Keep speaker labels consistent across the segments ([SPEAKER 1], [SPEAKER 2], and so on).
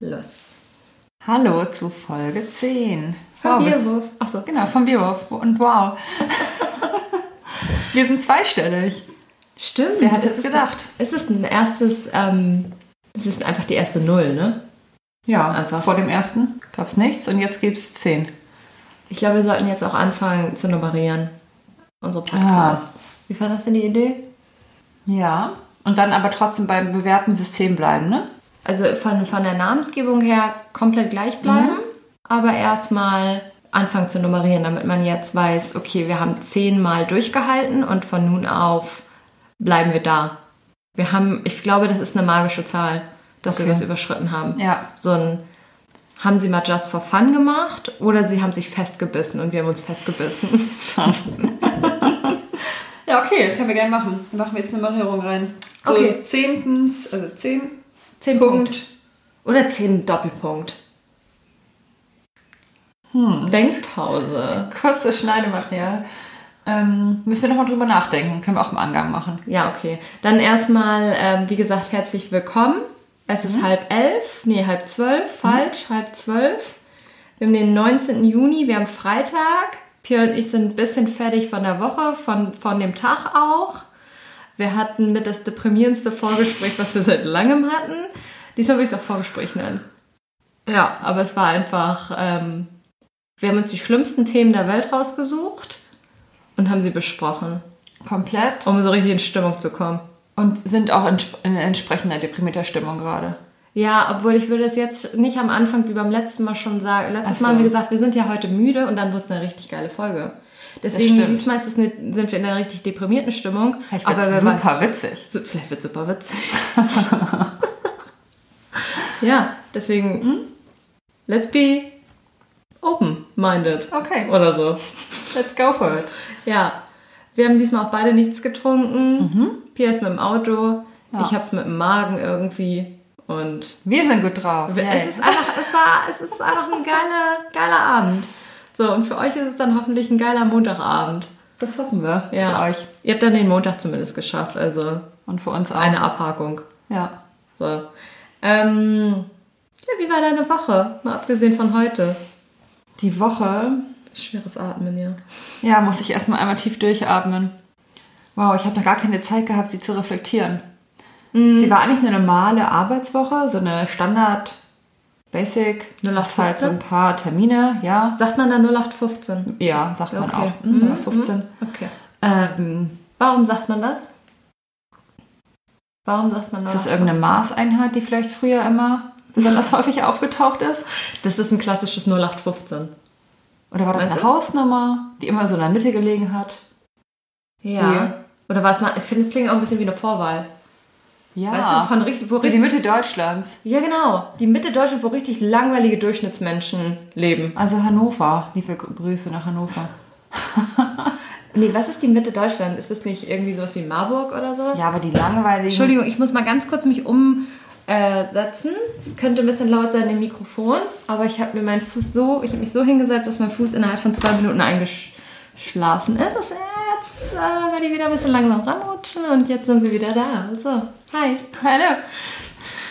[SPEAKER 1] Los.
[SPEAKER 2] Hallo zu Folge 10.
[SPEAKER 1] Vom
[SPEAKER 2] Wow,
[SPEAKER 1] Bierwurf. Achso.
[SPEAKER 2] Genau, vom Bierwurf. Und wow. Wir sind zweistellig.
[SPEAKER 1] Stimmt.
[SPEAKER 2] Wer hätte
[SPEAKER 1] es
[SPEAKER 2] es
[SPEAKER 1] ist
[SPEAKER 2] gedacht?
[SPEAKER 1] Es ist ein erstes, ähm, es ist einfach die erste Null, ne?
[SPEAKER 2] Ja,
[SPEAKER 1] Einfach.
[SPEAKER 2] vor dem ersten gab es nichts und jetzt gibt es 10.
[SPEAKER 1] Ich glaube, wir sollten jetzt auch anfangen zu nummerieren. Unsere Podcasts. Wie fandest du die Idee?
[SPEAKER 2] Ja. Und dann aber trotzdem beim bewährten System bleiben, ne?
[SPEAKER 1] Also von, von der Namensgebung her komplett gleich bleiben, aber erstmal anfangen zu nummerieren, damit man jetzt weiß, okay, wir haben zehnmal durchgehalten und von nun auf bleiben wir da. Wir haben, ich glaube, das ist eine magische Zahl, dass wir
[SPEAKER 2] Okay.
[SPEAKER 1] was überschritten haben.
[SPEAKER 2] Ja.
[SPEAKER 1] So ein, haben sie mal just for fun gemacht oder sie haben sich festgebissen und wir haben uns festgebissen.
[SPEAKER 2] Ja, okay, können wir gerne machen. Dann machen wir jetzt eine Nummerierung rein. So
[SPEAKER 1] Okay.
[SPEAKER 2] zehntens, also 10.
[SPEAKER 1] Zehn
[SPEAKER 2] Punkt.
[SPEAKER 1] Punkt. Oder zehn Doppelpunkt. Hm. Denkpause.
[SPEAKER 2] Kurzes Schneidematerial. Ähm, müssen wir nochmal drüber nachdenken. Können wir auch im Angang machen.
[SPEAKER 1] Ja, okay. Dann erstmal, ähm, wie gesagt, herzlich willkommen. Es ist halb elf, nee, halb zwölf, falsch, halb zwölf. Wir haben den 19. Juni, wir haben Freitag. Pia und ich sind ein bisschen fertig von der Woche, von, von dem Tag auch. Wir hatten mit das deprimierendste Vorgespräch, was wir seit langem hatten. Diesmal würde ich es auch Vorgespräch nennen.
[SPEAKER 2] Ja.
[SPEAKER 1] Aber es war einfach, ähm, wir haben uns die schlimmsten Themen der Welt rausgesucht und haben sie besprochen,
[SPEAKER 2] Komplett.
[SPEAKER 1] um so richtig in Stimmung zu kommen.
[SPEAKER 2] Und sind auch in, in entsprechender deprimierter Stimmung gerade.
[SPEAKER 1] Ja, obwohl ich würde es jetzt nicht am Anfang wie beim letzten Mal schon sagen. Letztes
[SPEAKER 2] so.
[SPEAKER 1] Mal haben wir gesagt, wir sind ja heute müde und dann wurde es eine richtig geile Folge. Deswegen diesmal ist es eine, sind wir in einer richtig deprimierten Stimmung.
[SPEAKER 2] Vielleicht
[SPEAKER 1] aber wer
[SPEAKER 2] super witzig.
[SPEAKER 1] weiß, so, vielleicht wird super witzig. ja, deswegen
[SPEAKER 2] Hm?
[SPEAKER 1] let's be open-minded
[SPEAKER 2] Okay,
[SPEAKER 1] oder so.
[SPEAKER 2] let's go for it.
[SPEAKER 1] Ja, wir haben diesmal auch beide nichts getrunken. Pia ist mit dem Auto,
[SPEAKER 2] Mhm. Ja.
[SPEAKER 1] ich hab's mit dem Magen irgendwie und
[SPEAKER 2] Wir sind gut drauf.
[SPEAKER 1] es ist einfach, es war, es ist einfach ein geiler, geiler Abend. So, und für euch ist es dann hoffentlich ein geiler Montagabend.
[SPEAKER 2] das hoffen wir
[SPEAKER 1] Ja.
[SPEAKER 2] für euch.
[SPEAKER 1] Ihr habt dann den Montag zumindest geschafft, also
[SPEAKER 2] Und für uns auch.
[SPEAKER 1] eine Abhakung.
[SPEAKER 2] Ja.
[SPEAKER 1] So. Ähm, ja, wie war deine Woche? Mal abgesehen von heute.
[SPEAKER 2] Die Woche,
[SPEAKER 1] Schweres Atmen, ja.
[SPEAKER 2] ja, muss ich erstmal einmal tief durchatmen. Wow, ich habe noch gar keine Zeit gehabt, sie zu reflektieren. Sie war eigentlich eine normale Arbeitswoche, so eine Standard, Basic,
[SPEAKER 1] 0815?
[SPEAKER 2] halt so ein paar Termine, ja.
[SPEAKER 1] Sagt man da 0815?
[SPEAKER 2] Ja, sagt man
[SPEAKER 1] Okay.
[SPEAKER 2] auch. Mhm,
[SPEAKER 1] Mhm,
[SPEAKER 2] 15.
[SPEAKER 1] Okay.
[SPEAKER 2] Ähm,
[SPEAKER 1] Warum sagt man das? Warum sagt man
[SPEAKER 2] ist das
[SPEAKER 1] 0815?
[SPEAKER 2] irgendeine Maßeinheit, die vielleicht früher immer besonders häufig aufgetaucht ist?
[SPEAKER 1] Das ist ein klassisches 0815.
[SPEAKER 2] Oder war das
[SPEAKER 1] Meinst
[SPEAKER 2] eine
[SPEAKER 1] du?
[SPEAKER 2] Hausnummer, die immer so in der Mitte gelegen hat?
[SPEAKER 1] Ja. Oder was man, ich finde, es klingt auch ein bisschen wie eine Vorwahl.
[SPEAKER 2] Ja.
[SPEAKER 1] Weißt du, von richtig, wo
[SPEAKER 2] so die Mitte Deutschlands.
[SPEAKER 1] ja genau, die Mitte Deutschland, wo richtig langweilige Durchschnittsmenschen leben.
[SPEAKER 2] Also Hannover. Liebe Grüße nach Hannover.
[SPEAKER 1] Nee, was ist die Mitte Deutschland? Ist das nicht irgendwie sowas wie Marburg oder sowas?
[SPEAKER 2] Ja, aber die langweiligen.
[SPEAKER 1] Entschuldigung, ich muss mal ganz kurz mich umsetzen. Äh, setzen. es könnte ein bisschen laut sein im Mikrofon, aber ich habe mir meinen Fuß so, ich habe mich so hingesetzt, dass mein Fuß innerhalb von zwei Minuten eingeschlafen ist. Jetzt äh, werde ich wieder ein bisschen langsam ranrutschen und jetzt sind wir wieder da. So, hi.
[SPEAKER 2] Hallo.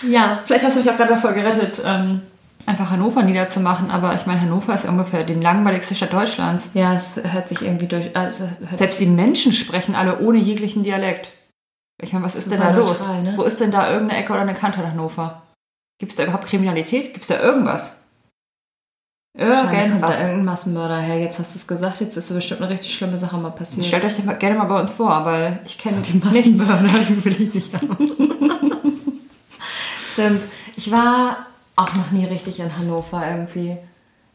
[SPEAKER 1] Ja,
[SPEAKER 2] Vielleicht hast du mich auch gerade davor gerettet, ähm, einfach Hannover niederzumachen, aber ich meine, Hannover ist ungefähr die langweiligste Stadt Deutschlands.
[SPEAKER 1] ja, es hört sich irgendwie durch. Also,
[SPEAKER 2] Selbst die Menschen sprechen alle ohne jeglichen Dialekt. Ich meine, was ist denn
[SPEAKER 1] Super
[SPEAKER 2] da los?
[SPEAKER 1] neutral, ne?
[SPEAKER 2] Wo ist denn da irgendeine Ecke oder eine Kante in Hannover? Gibt es da überhaupt Kriminalität? Gibt es da irgendwas?
[SPEAKER 1] Wahrscheinlich kommt da
[SPEAKER 2] Irgendwas.
[SPEAKER 1] irgendein Massenmörder her. Jetzt hast du es gesagt, jetzt ist bestimmt eine richtig schlimme Sache mal passiert.
[SPEAKER 2] Stellt euch mal- gerne mal bei uns vor, weil ich kenne die
[SPEAKER 1] Massenmörder, die will ich nicht haben. Stimmt. Ich war auch noch nie richtig in Hannover irgendwie.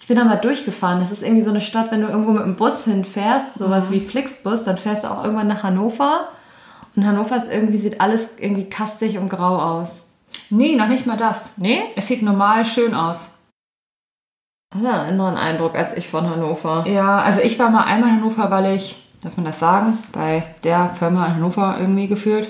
[SPEAKER 1] Ich bin da mal durchgefahren. Das ist irgendwie so eine Stadt, wenn du irgendwo mit dem Bus hinfährst, sowas wie Flixbus, dann fährst du auch irgendwann nach Hannover. Und Hannover ist irgendwie, sieht alles irgendwie kastig und grau aus.
[SPEAKER 2] Nee, noch nicht mal das.
[SPEAKER 1] Nee?
[SPEAKER 2] Es sieht normal schön aus.
[SPEAKER 1] Ist ein anderer Eindruck als ich von Hannover.
[SPEAKER 2] Ja, also ich war mal einmal in Hannover, weil ich, darf man das sagen, bei der Firma in Hannover irgendwie gefühlt.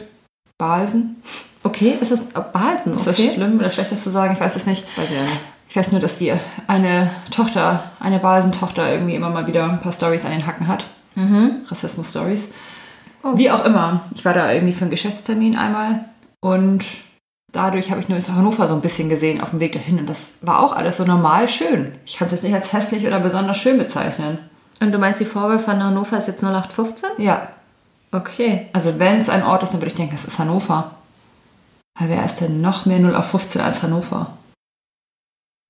[SPEAKER 2] Balsen.
[SPEAKER 1] Okay, ist das oh, Balsen?
[SPEAKER 2] Ist
[SPEAKER 1] Okay.
[SPEAKER 2] das schlimm oder schlecht, das zu sagen? Ich weiß es nicht.
[SPEAKER 1] Weiß ich ja nicht.
[SPEAKER 2] Ich weiß nur, dass die eine Tochter, eine Balsen-Tochter irgendwie immer mal wieder ein paar Stories an den Hacken hat.
[SPEAKER 1] Mhm.
[SPEAKER 2] Rassismus-Stories.
[SPEAKER 1] Oh.
[SPEAKER 2] Wie auch immer. Ich war da irgendwie für einen Geschäftstermin einmal und dadurch habe ich nur Hannover so ein bisschen gesehen auf dem Weg dahin. Und das war auch alles so normal schön. Ich kann es jetzt nicht als hässlich oder besonders schön bezeichnen.
[SPEAKER 1] Und du meinst, die Vorwahl von Hannover ist jetzt 0815?
[SPEAKER 2] Ja.
[SPEAKER 1] Okay.
[SPEAKER 2] Also wenn es ein Ort ist, dann würde ich denken, es ist Hannover. Weil wer ist denn noch mehr 0 auf 15 als Hannover?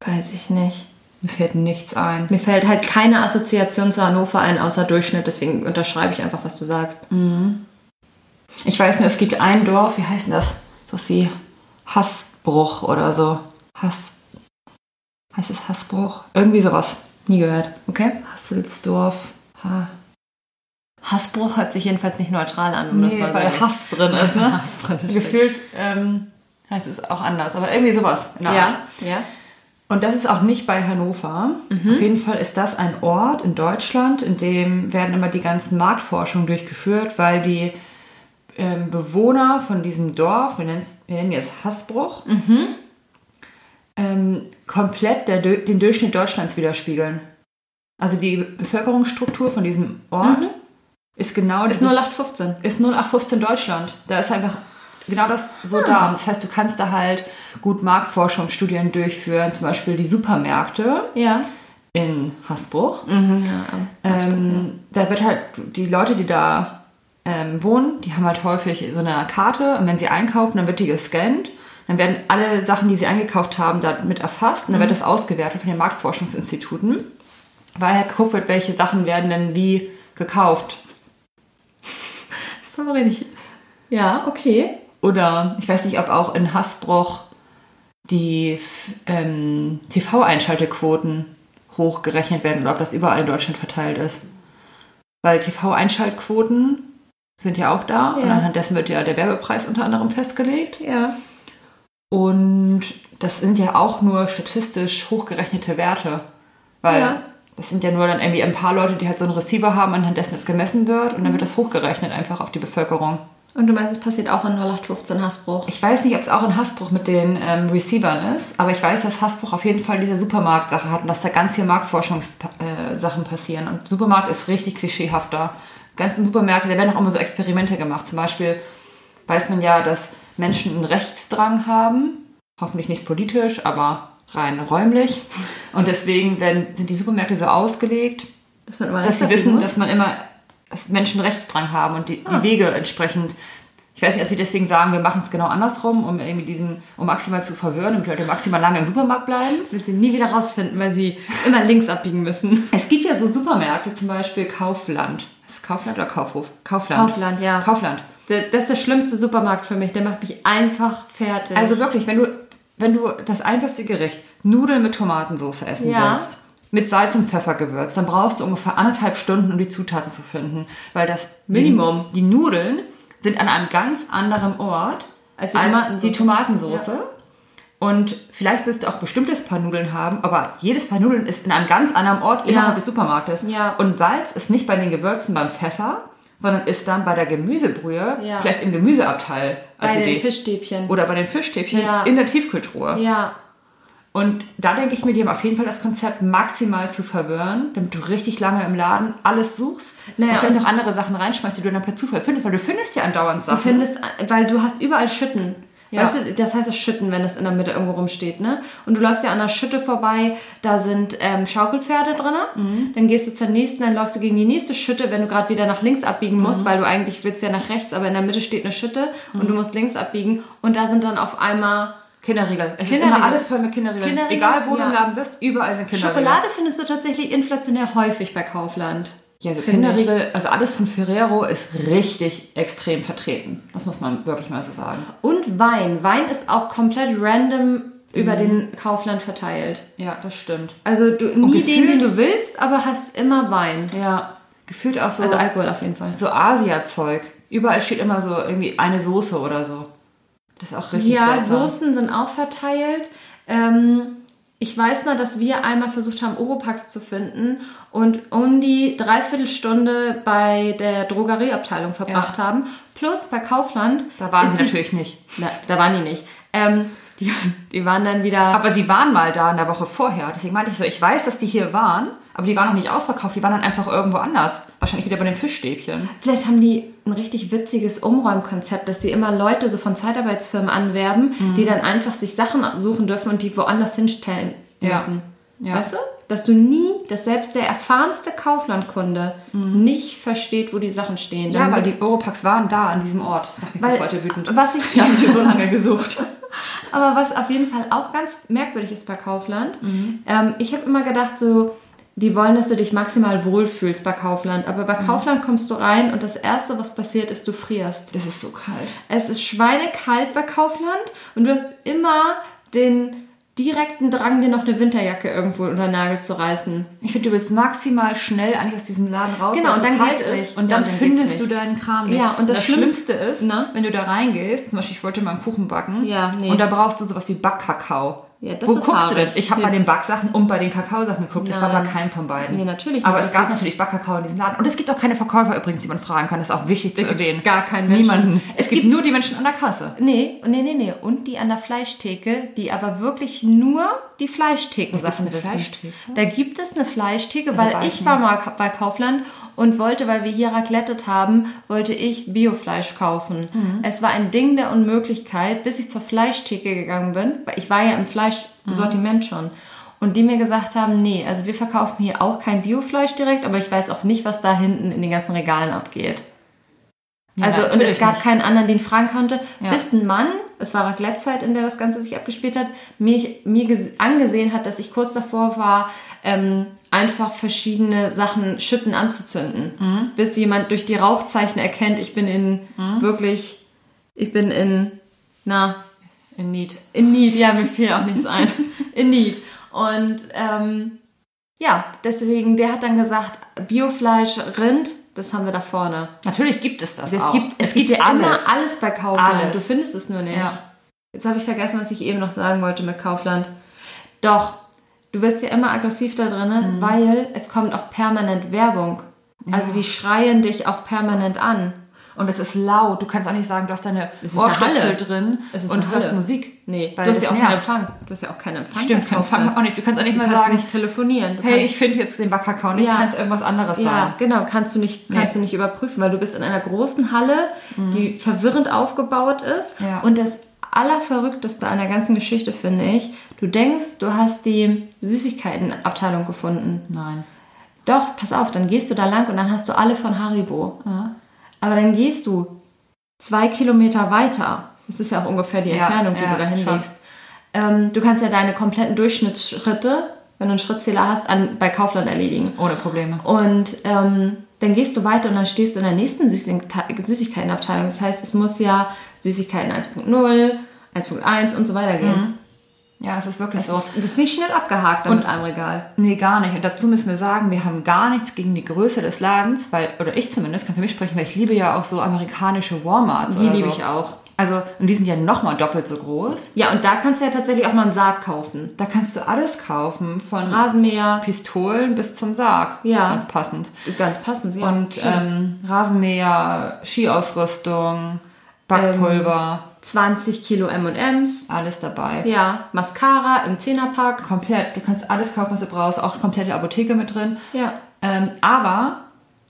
[SPEAKER 1] Weiß ich nicht.
[SPEAKER 2] Mir fällt nichts ein.
[SPEAKER 1] Mir fällt halt keine Assoziation zu Hannover ein, außer Durchschnitt. Deswegen unterschreibe ich einfach, was du sagst.
[SPEAKER 2] Ich weiß nur, es gibt ein Dorf, wie heißt denn das? Sowas wie Hassbruch oder so. Hass. Heißt es Hassbruch? Irgendwie sowas.
[SPEAKER 1] Nie gehört. Okay.
[SPEAKER 2] Hasselsdorf. Ha.
[SPEAKER 1] Hassbruch hört sich jedenfalls nicht neutral an. Um das
[SPEAKER 2] Nee,
[SPEAKER 1] mal
[SPEAKER 2] weil
[SPEAKER 1] wirklich-
[SPEAKER 2] Hass drin ist, ne?
[SPEAKER 1] Hass drin ist.
[SPEAKER 2] Gefühlt ähm, heißt es auch anders, aber irgendwie sowas. Art.
[SPEAKER 1] Ja, ja.
[SPEAKER 2] Und das ist auch nicht bei Hannover. Auf jeden Fall ist das ein Ort in Deutschland, in dem werden immer die ganzen Marktforschungen durchgeführt, weil die ähm, Bewohner von diesem Dorf, wir nennen es- wir nennen jetzt Hassbruch, ähm, komplett der, den Durchschnitt Deutschlands widerspiegeln. Also die Bevölkerungsstruktur von diesem Ort ist genau
[SPEAKER 1] Ist
[SPEAKER 2] die-
[SPEAKER 1] 0815.
[SPEAKER 2] ist 0815 Deutschland. Da ist einfach genau das so da. Das heißt, du kannst da halt gut Marktforschungsstudien durchführen, zum Beispiel die Supermärkte
[SPEAKER 1] Ja.
[SPEAKER 2] in Hasbruch.
[SPEAKER 1] Mhm, ja.
[SPEAKER 2] Ähm, da wird halt, die Leute, die da ähm, wohnen, die haben halt häufig so eine Karte und wenn sie einkaufen, dann wird die gescannt. Dann werden alle Sachen, die sie eingekauft haben, damit erfasst und dann wird das ausgewertet von den Marktforschungsinstituten, weil halt geguckt wird, welche Sachen werden denn wie gekauft.
[SPEAKER 1] Sorry, nicht. Ja, okay.
[SPEAKER 2] Oder ich weiß nicht, ob auch in Hasbroch die ähm, TV-Einschaltequoten hochgerechnet werden oder ob das überall in Deutschland verteilt ist. Weil TV-Einschaltquoten sind ja auch da und
[SPEAKER 1] Ja.
[SPEAKER 2] anhand dessen wird ja der Werbepreis unter anderem festgelegt.
[SPEAKER 1] Ja.
[SPEAKER 2] Und das sind ja auch nur statistisch hochgerechnete Werte. Weil
[SPEAKER 1] Ja.
[SPEAKER 2] das sind ja nur dann irgendwie ein paar Leute, die halt so einen Receiver haben, anhand dessen das gemessen wird und dann wird das hochgerechnet einfach auf die Bevölkerung.
[SPEAKER 1] Und du meinst, es passiert auch in 0815 Hassbruch?
[SPEAKER 2] Ich weiß nicht, ob es auch in Hasbruch mit den ähm, Receivern ist, aber ich weiß, dass Hasbruch auf jeden Fall diese Supermarktsache hat und dass da ganz viel Marktforschungssachen äh, passieren. Und Supermarkt ist richtig klischeehaft da. Ganzen Supermärkte, da werden auch immer so Experimente gemacht. Zum Beispiel weiß man ja, dass Menschen einen Rechtsdrang haben, hoffentlich nicht politisch, aber rein räumlich. Und deswegen werden, sind die Supermärkte so ausgelegt,
[SPEAKER 1] Dass
[SPEAKER 2] dass sie wissen,
[SPEAKER 1] abbiegen
[SPEAKER 2] dass man immer dass Menschen Rechtsdrang haben und die,
[SPEAKER 1] Ah.
[SPEAKER 2] die Wege entsprechend. Ich weiß nicht, ob sie deswegen sagen, wir machen es genau andersrum, um irgendwie diesen, um maximal zu verwirren, damit die Leute maximal lange im Supermarkt bleiben.
[SPEAKER 1] Wird sie nie wieder rausfinden, weil sie immer links abbiegen müssen.
[SPEAKER 2] Es gibt ja so Supermärkte, zum Beispiel Kaufland. Kaufland oder Kaufhof? Kaufland.
[SPEAKER 1] Kaufland, ja.
[SPEAKER 2] Kaufland.
[SPEAKER 1] Das ist der schlimmste Supermarkt für mich. Der macht mich einfach fertig.
[SPEAKER 2] Also wirklich, wenn du, wenn du das einfachste Gericht, Nudeln mit Tomatensauce essen
[SPEAKER 1] Ja.
[SPEAKER 2] willst, mit Salz und Pfeffergewürz, dann brauchst du ungefähr anderthalb Stunden, um die Zutaten zu finden. Weil das
[SPEAKER 1] Minimum.
[SPEAKER 2] Die, die Nudeln sind an einem ganz anderen Ort
[SPEAKER 1] Als die Tomatensauce.
[SPEAKER 2] die Tomatensauce. Und vielleicht willst du auch bestimmtes Paar Nudeln haben, aber jedes Paar Nudeln ist in einem ganz anderen Ort innerhalb des Supermarktes.
[SPEAKER 1] Ja.
[SPEAKER 2] Und Salz ist nicht bei den Gewürzen beim Pfeffer, sondern ist dann bei der Gemüsebrühe,
[SPEAKER 1] Ja.
[SPEAKER 2] vielleicht im Gemüseabteil.
[SPEAKER 1] bei
[SPEAKER 2] Also
[SPEAKER 1] den Fischstäbchen.
[SPEAKER 2] oder bei den Fischstäbchen
[SPEAKER 1] Ja.
[SPEAKER 2] in der Tiefkühltruhe.
[SPEAKER 1] ja.
[SPEAKER 2] Und da denke ich mir, die haben auf jeden Fall das Konzept maximal zu verwirren, damit du richtig lange im Laden alles suchst
[SPEAKER 1] Naja,
[SPEAKER 2] und vielleicht
[SPEAKER 1] und-
[SPEAKER 2] noch andere Sachen reinschmeißt, die du dann per Zufall findest, weil du findest ja andauernd
[SPEAKER 1] Du
[SPEAKER 2] Sachen.
[SPEAKER 1] findest, weil du hast überall Schütten.
[SPEAKER 2] Ja.
[SPEAKER 1] Weißt du, das heißt das Schütten, wenn das in der Mitte irgendwo rumsteht, ne? Und du läufst ja an der Schütte vorbei, da sind ähm, Schaukelpferde drin.
[SPEAKER 2] Mhm.
[SPEAKER 1] Dann gehst du zur nächsten, dann läufst du gegen die nächste Schütte, wenn du gerade wieder nach links abbiegen
[SPEAKER 2] Mhm.
[SPEAKER 1] musst, weil du eigentlich willst ja nach rechts, aber in der Mitte steht eine Schütte und du musst links abbiegen. Und da sind dann auf einmal
[SPEAKER 2] Kinderriegel. Es ist
[SPEAKER 1] Kinderriegel.
[SPEAKER 2] immer alles voll mit Kinderriegeln.
[SPEAKER 1] Kinderriegel,
[SPEAKER 2] Egal, wo du
[SPEAKER 1] ja.
[SPEAKER 2] im Laden bist, überall sind Kinderriegel.
[SPEAKER 1] Schokolade findest du tatsächlich inflationär häufig bei Kaufland.
[SPEAKER 2] Ja, also Kinderriegel, also alles von Ferrero ist richtig extrem vertreten. Das muss man wirklich mal so sagen.
[SPEAKER 1] Und Wein. Wein ist auch komplett random über
[SPEAKER 2] Mhm.
[SPEAKER 1] den Kaufland verteilt.
[SPEAKER 2] Ja, das stimmt.
[SPEAKER 1] Also du, nie den,
[SPEAKER 2] gefühlt-
[SPEAKER 1] den du willst, aber hast immer Wein.
[SPEAKER 2] Ja, gefühlt auch so,
[SPEAKER 1] Also Alkohol auf jeden Fall.
[SPEAKER 2] so Asia-Zeug. Überall steht immer so irgendwie eine Soße oder so. Das ist auch richtig
[SPEAKER 1] Ja,
[SPEAKER 2] seltsam.
[SPEAKER 1] Soßen sind auch verteilt. Ähm, ich weiß mal, dass wir einmal versucht haben, Oropax zu finden und um die Dreiviertelstunde bei der Drogerieabteilung verbracht
[SPEAKER 2] Ja.
[SPEAKER 1] haben. Plus bei Kaufland.
[SPEAKER 2] Da waren sie natürlich nicht.
[SPEAKER 1] Na, da waren die nicht. Ähm, die, die waren dann wieder.
[SPEAKER 2] Aber sie waren mal da in der Woche vorher. Deswegen meinte ich so, ich weiß, dass die hier waren, aber die waren noch nicht ausverkauft. Die waren dann einfach irgendwo anders. Wahrscheinlich wieder bei den Fischstäbchen.
[SPEAKER 1] Vielleicht haben die ein richtig witziges Umräumkonzept, dass sie immer Leute so von Zeitarbeitsfirmen anwerben,
[SPEAKER 2] Mhm.
[SPEAKER 1] die dann einfach sich Sachen suchen dürfen und die woanders hinstellen
[SPEAKER 2] Ja.
[SPEAKER 1] müssen.
[SPEAKER 2] Ja.
[SPEAKER 1] Weißt du? Dass du nie, dass selbst der erfahrenste Kauflandkunde nicht versteht, wo die Sachen stehen.
[SPEAKER 2] Mhm. Ja, weil die Europacks waren da an diesem Ort. Das macht mich bis
[SPEAKER 1] weil,
[SPEAKER 2] heute wütend.
[SPEAKER 1] was ich,
[SPEAKER 2] Wir haben sie so lange gesucht.
[SPEAKER 1] Aber was auf jeden Fall auch ganz merkwürdig ist bei Kaufland,
[SPEAKER 2] Mhm.
[SPEAKER 1] ähm, ich habe immer gedacht, so, die wollen, dass du dich maximal wohlfühlst bei Kaufland. Aber
[SPEAKER 2] Mhm.
[SPEAKER 1] bei Kaufland kommst du rein und das Erste, was passiert, ist, du frierst.
[SPEAKER 2] Das ist so kalt.
[SPEAKER 1] Es ist schweinekalt bei Kaufland und du hast immer den direkten Drang, dir noch eine Winterjacke irgendwo unter den Nagel zu reißen.
[SPEAKER 2] Ich finde, du bist maximal schnell eigentlich aus diesem Laden raus,
[SPEAKER 1] Genau, und dann
[SPEAKER 2] kalt ist.
[SPEAKER 1] nicht.
[SPEAKER 2] Und
[SPEAKER 1] Ja,
[SPEAKER 2] dann
[SPEAKER 1] und dann
[SPEAKER 2] findest du deinen Kram nicht.
[SPEAKER 1] Ja, und das Schlimm-
[SPEAKER 2] Schlimmste ist,
[SPEAKER 1] Na?
[SPEAKER 2] wenn du da reingehst, zum Beispiel, ich wollte mal einen Kuchen backen.
[SPEAKER 1] Ja, nee.
[SPEAKER 2] Und da brauchst du sowas wie Backkakao.
[SPEAKER 1] Ja, das
[SPEAKER 2] Wo guckst du denn?
[SPEAKER 1] haarig.
[SPEAKER 2] Ich habe
[SPEAKER 1] Nee.
[SPEAKER 2] bei den Backsachen und bei den Kakaosachen geguckt. Das war bei
[SPEAKER 1] Nein.
[SPEAKER 2] keinem von beiden.
[SPEAKER 1] Nee, natürlich
[SPEAKER 2] Aber
[SPEAKER 1] nicht.
[SPEAKER 2] es
[SPEAKER 1] Das
[SPEAKER 2] gab
[SPEAKER 1] gibt-
[SPEAKER 2] natürlich Backkakao in diesem Laden. Und es gibt auch keine Verkäufer übrigens, die man fragen kann. Das ist auch wichtig zu
[SPEAKER 1] Da gibt's
[SPEAKER 2] erwähnen.
[SPEAKER 1] gar keinen Menschen.
[SPEAKER 2] Niemanden. Es,
[SPEAKER 1] Es
[SPEAKER 2] gibt,
[SPEAKER 1] gibt-
[SPEAKER 2] nur die Menschen an der Kasse.
[SPEAKER 1] Nee, nee, nee, nee. Und die an der Fleischtheke, die aber wirklich nur die Fleischtheken-Sachen
[SPEAKER 2] eine
[SPEAKER 1] wissen.
[SPEAKER 2] Fleischtheke?
[SPEAKER 1] Da gibt es eine Fleischtheke, weil
[SPEAKER 2] ich
[SPEAKER 1] war mal bei Kaufland und wollte, weil wir hier raclettet haben, wollte ich Biofleisch kaufen.
[SPEAKER 2] Mhm.
[SPEAKER 1] Es war ein Ding der Unmöglichkeit, bis ich zur Fleischtheke gegangen bin, weil ich war ja im Fleischsortiment schon. Und die mir gesagt haben, nee, also wir verkaufen hier auch kein Biofleisch direkt, aber ich weiß auch nicht, was da hinten in den ganzen Regalen abgeht.
[SPEAKER 2] Ja,
[SPEAKER 1] Also, und es gab
[SPEAKER 2] nicht.
[SPEAKER 1] keinen anderen, den fragen konnte,
[SPEAKER 2] Ja.
[SPEAKER 1] bis ein Mann, es war Raclette-Zeit, in der das Ganze sich abgespielt hat, mich, mir ges- angesehen hat, dass ich kurz davor war, ähm, einfach verschiedene Sachen schütten anzuzünden.
[SPEAKER 2] Mhm.
[SPEAKER 1] Bis jemand durch die Rauchzeichen erkennt, ich bin in
[SPEAKER 2] Mhm.
[SPEAKER 1] wirklich, ich bin in, na,
[SPEAKER 2] In Need.
[SPEAKER 1] in Need, ja, mir fiel auch nichts ein. In Need. Und ähm, ja, deswegen, der hat dann gesagt, Biofleisch, Rind, das haben wir da vorne.
[SPEAKER 2] Natürlich gibt es das
[SPEAKER 1] Es
[SPEAKER 2] auch.
[SPEAKER 1] gibt, es, gibt, ja immer alles bei Kaufland.
[SPEAKER 2] Alles.
[SPEAKER 1] Du findest es nur nicht.
[SPEAKER 2] Ja.
[SPEAKER 1] Jetzt habe ich vergessen, was ich eben noch sagen wollte mit Kaufland. Doch, du wirst ja immer aggressiv da drin,
[SPEAKER 2] Mhm.
[SPEAKER 1] weil es kommt auch permanent Werbung. Also die schreien dich auch permanent an.
[SPEAKER 2] Und es ist laut. Du kannst auch nicht sagen, du hast deine Ohrstöpsel drin und hörst. Musik.
[SPEAKER 1] Nee,
[SPEAKER 2] weil
[SPEAKER 1] du hast ja auch keinen
[SPEAKER 2] nervt.
[SPEAKER 1] Empfang. Du hast ja auch keinen Empfang.
[SPEAKER 2] Stimmt,
[SPEAKER 1] bei
[SPEAKER 2] kein Empfang
[SPEAKER 1] Kaufland.
[SPEAKER 2] auch nicht. Du kannst auch nicht
[SPEAKER 1] Du
[SPEAKER 2] mal
[SPEAKER 1] kannst
[SPEAKER 2] sagen,
[SPEAKER 1] nicht telefonieren. Du
[SPEAKER 2] hey,
[SPEAKER 1] kannst-
[SPEAKER 2] ich finde jetzt den Backkakao nicht,
[SPEAKER 1] Ja.
[SPEAKER 2] kann es irgendwas anderes
[SPEAKER 1] Ja,
[SPEAKER 2] sein.
[SPEAKER 1] genau, kannst du nicht, kannst
[SPEAKER 2] Nee.
[SPEAKER 1] du nicht überprüfen, weil du bist in einer großen Halle, die verwirrend aufgebaut ist.
[SPEAKER 2] Mhm. Ja.
[SPEAKER 1] Und das Allerverrückteste an der ganzen Geschichte finde ich, du denkst, du hast die Süßigkeitenabteilung gefunden.
[SPEAKER 2] Nein.
[SPEAKER 1] Doch, pass auf, dann gehst du da lang und dann hast du alle von Haribo.
[SPEAKER 2] Ja.
[SPEAKER 1] Aber dann gehst du zwei Kilometer weiter. Das ist ja auch ungefähr die
[SPEAKER 2] Ja,
[SPEAKER 1] Entfernung, die
[SPEAKER 2] ja,
[SPEAKER 1] du da hinlegst. Ähm, du kannst ja deine kompletten Durchschnittsschritte, wenn du einen Schrittzähler hast, an, bei Kaufland erledigen.
[SPEAKER 2] Ohne Probleme.
[SPEAKER 1] Und ähm, dann gehst du weiter und dann stehst du in der nächsten Süßigkeiten- Süßigkeitenabteilung. Das heißt, es muss ja Süßigkeiten 1.0, 1.1 und so weiter gehen.
[SPEAKER 2] Ja, es ist wirklich
[SPEAKER 1] Das,
[SPEAKER 2] so.
[SPEAKER 1] ist, das ist nicht schnell abgehakt da mit einem Regal.
[SPEAKER 2] Nee, gar nicht. Und dazu müssen wir sagen, wir haben gar nichts gegen die Größe des Ladens, weil, oder ich zumindest kann für mich sprechen, weil ich liebe ja auch so amerikanische Walmarts.
[SPEAKER 1] Die liebe
[SPEAKER 2] so.
[SPEAKER 1] ich auch.
[SPEAKER 2] Also, und die sind ja nochmal doppelt so groß.
[SPEAKER 1] Ja, und da kannst du ja tatsächlich auch mal einen Sarg kaufen.
[SPEAKER 2] Da kannst du alles kaufen, von
[SPEAKER 1] Rasenmäher,
[SPEAKER 2] Pistolen bis zum Sarg.
[SPEAKER 1] Ja.
[SPEAKER 2] Ganz passend.
[SPEAKER 1] ganz passend. Ja.
[SPEAKER 2] Und ähm, Rasenmäher, Skiausrüstung, Backpulver,
[SPEAKER 1] 20 Kilo M&M's.
[SPEAKER 2] alles dabei.
[SPEAKER 1] Ja, Mascara im Zehnerpack.
[SPEAKER 2] Komplett. Du kannst alles kaufen, was du brauchst. Auch komplette Apotheke mit drin.
[SPEAKER 1] Ja.
[SPEAKER 2] Ähm, aber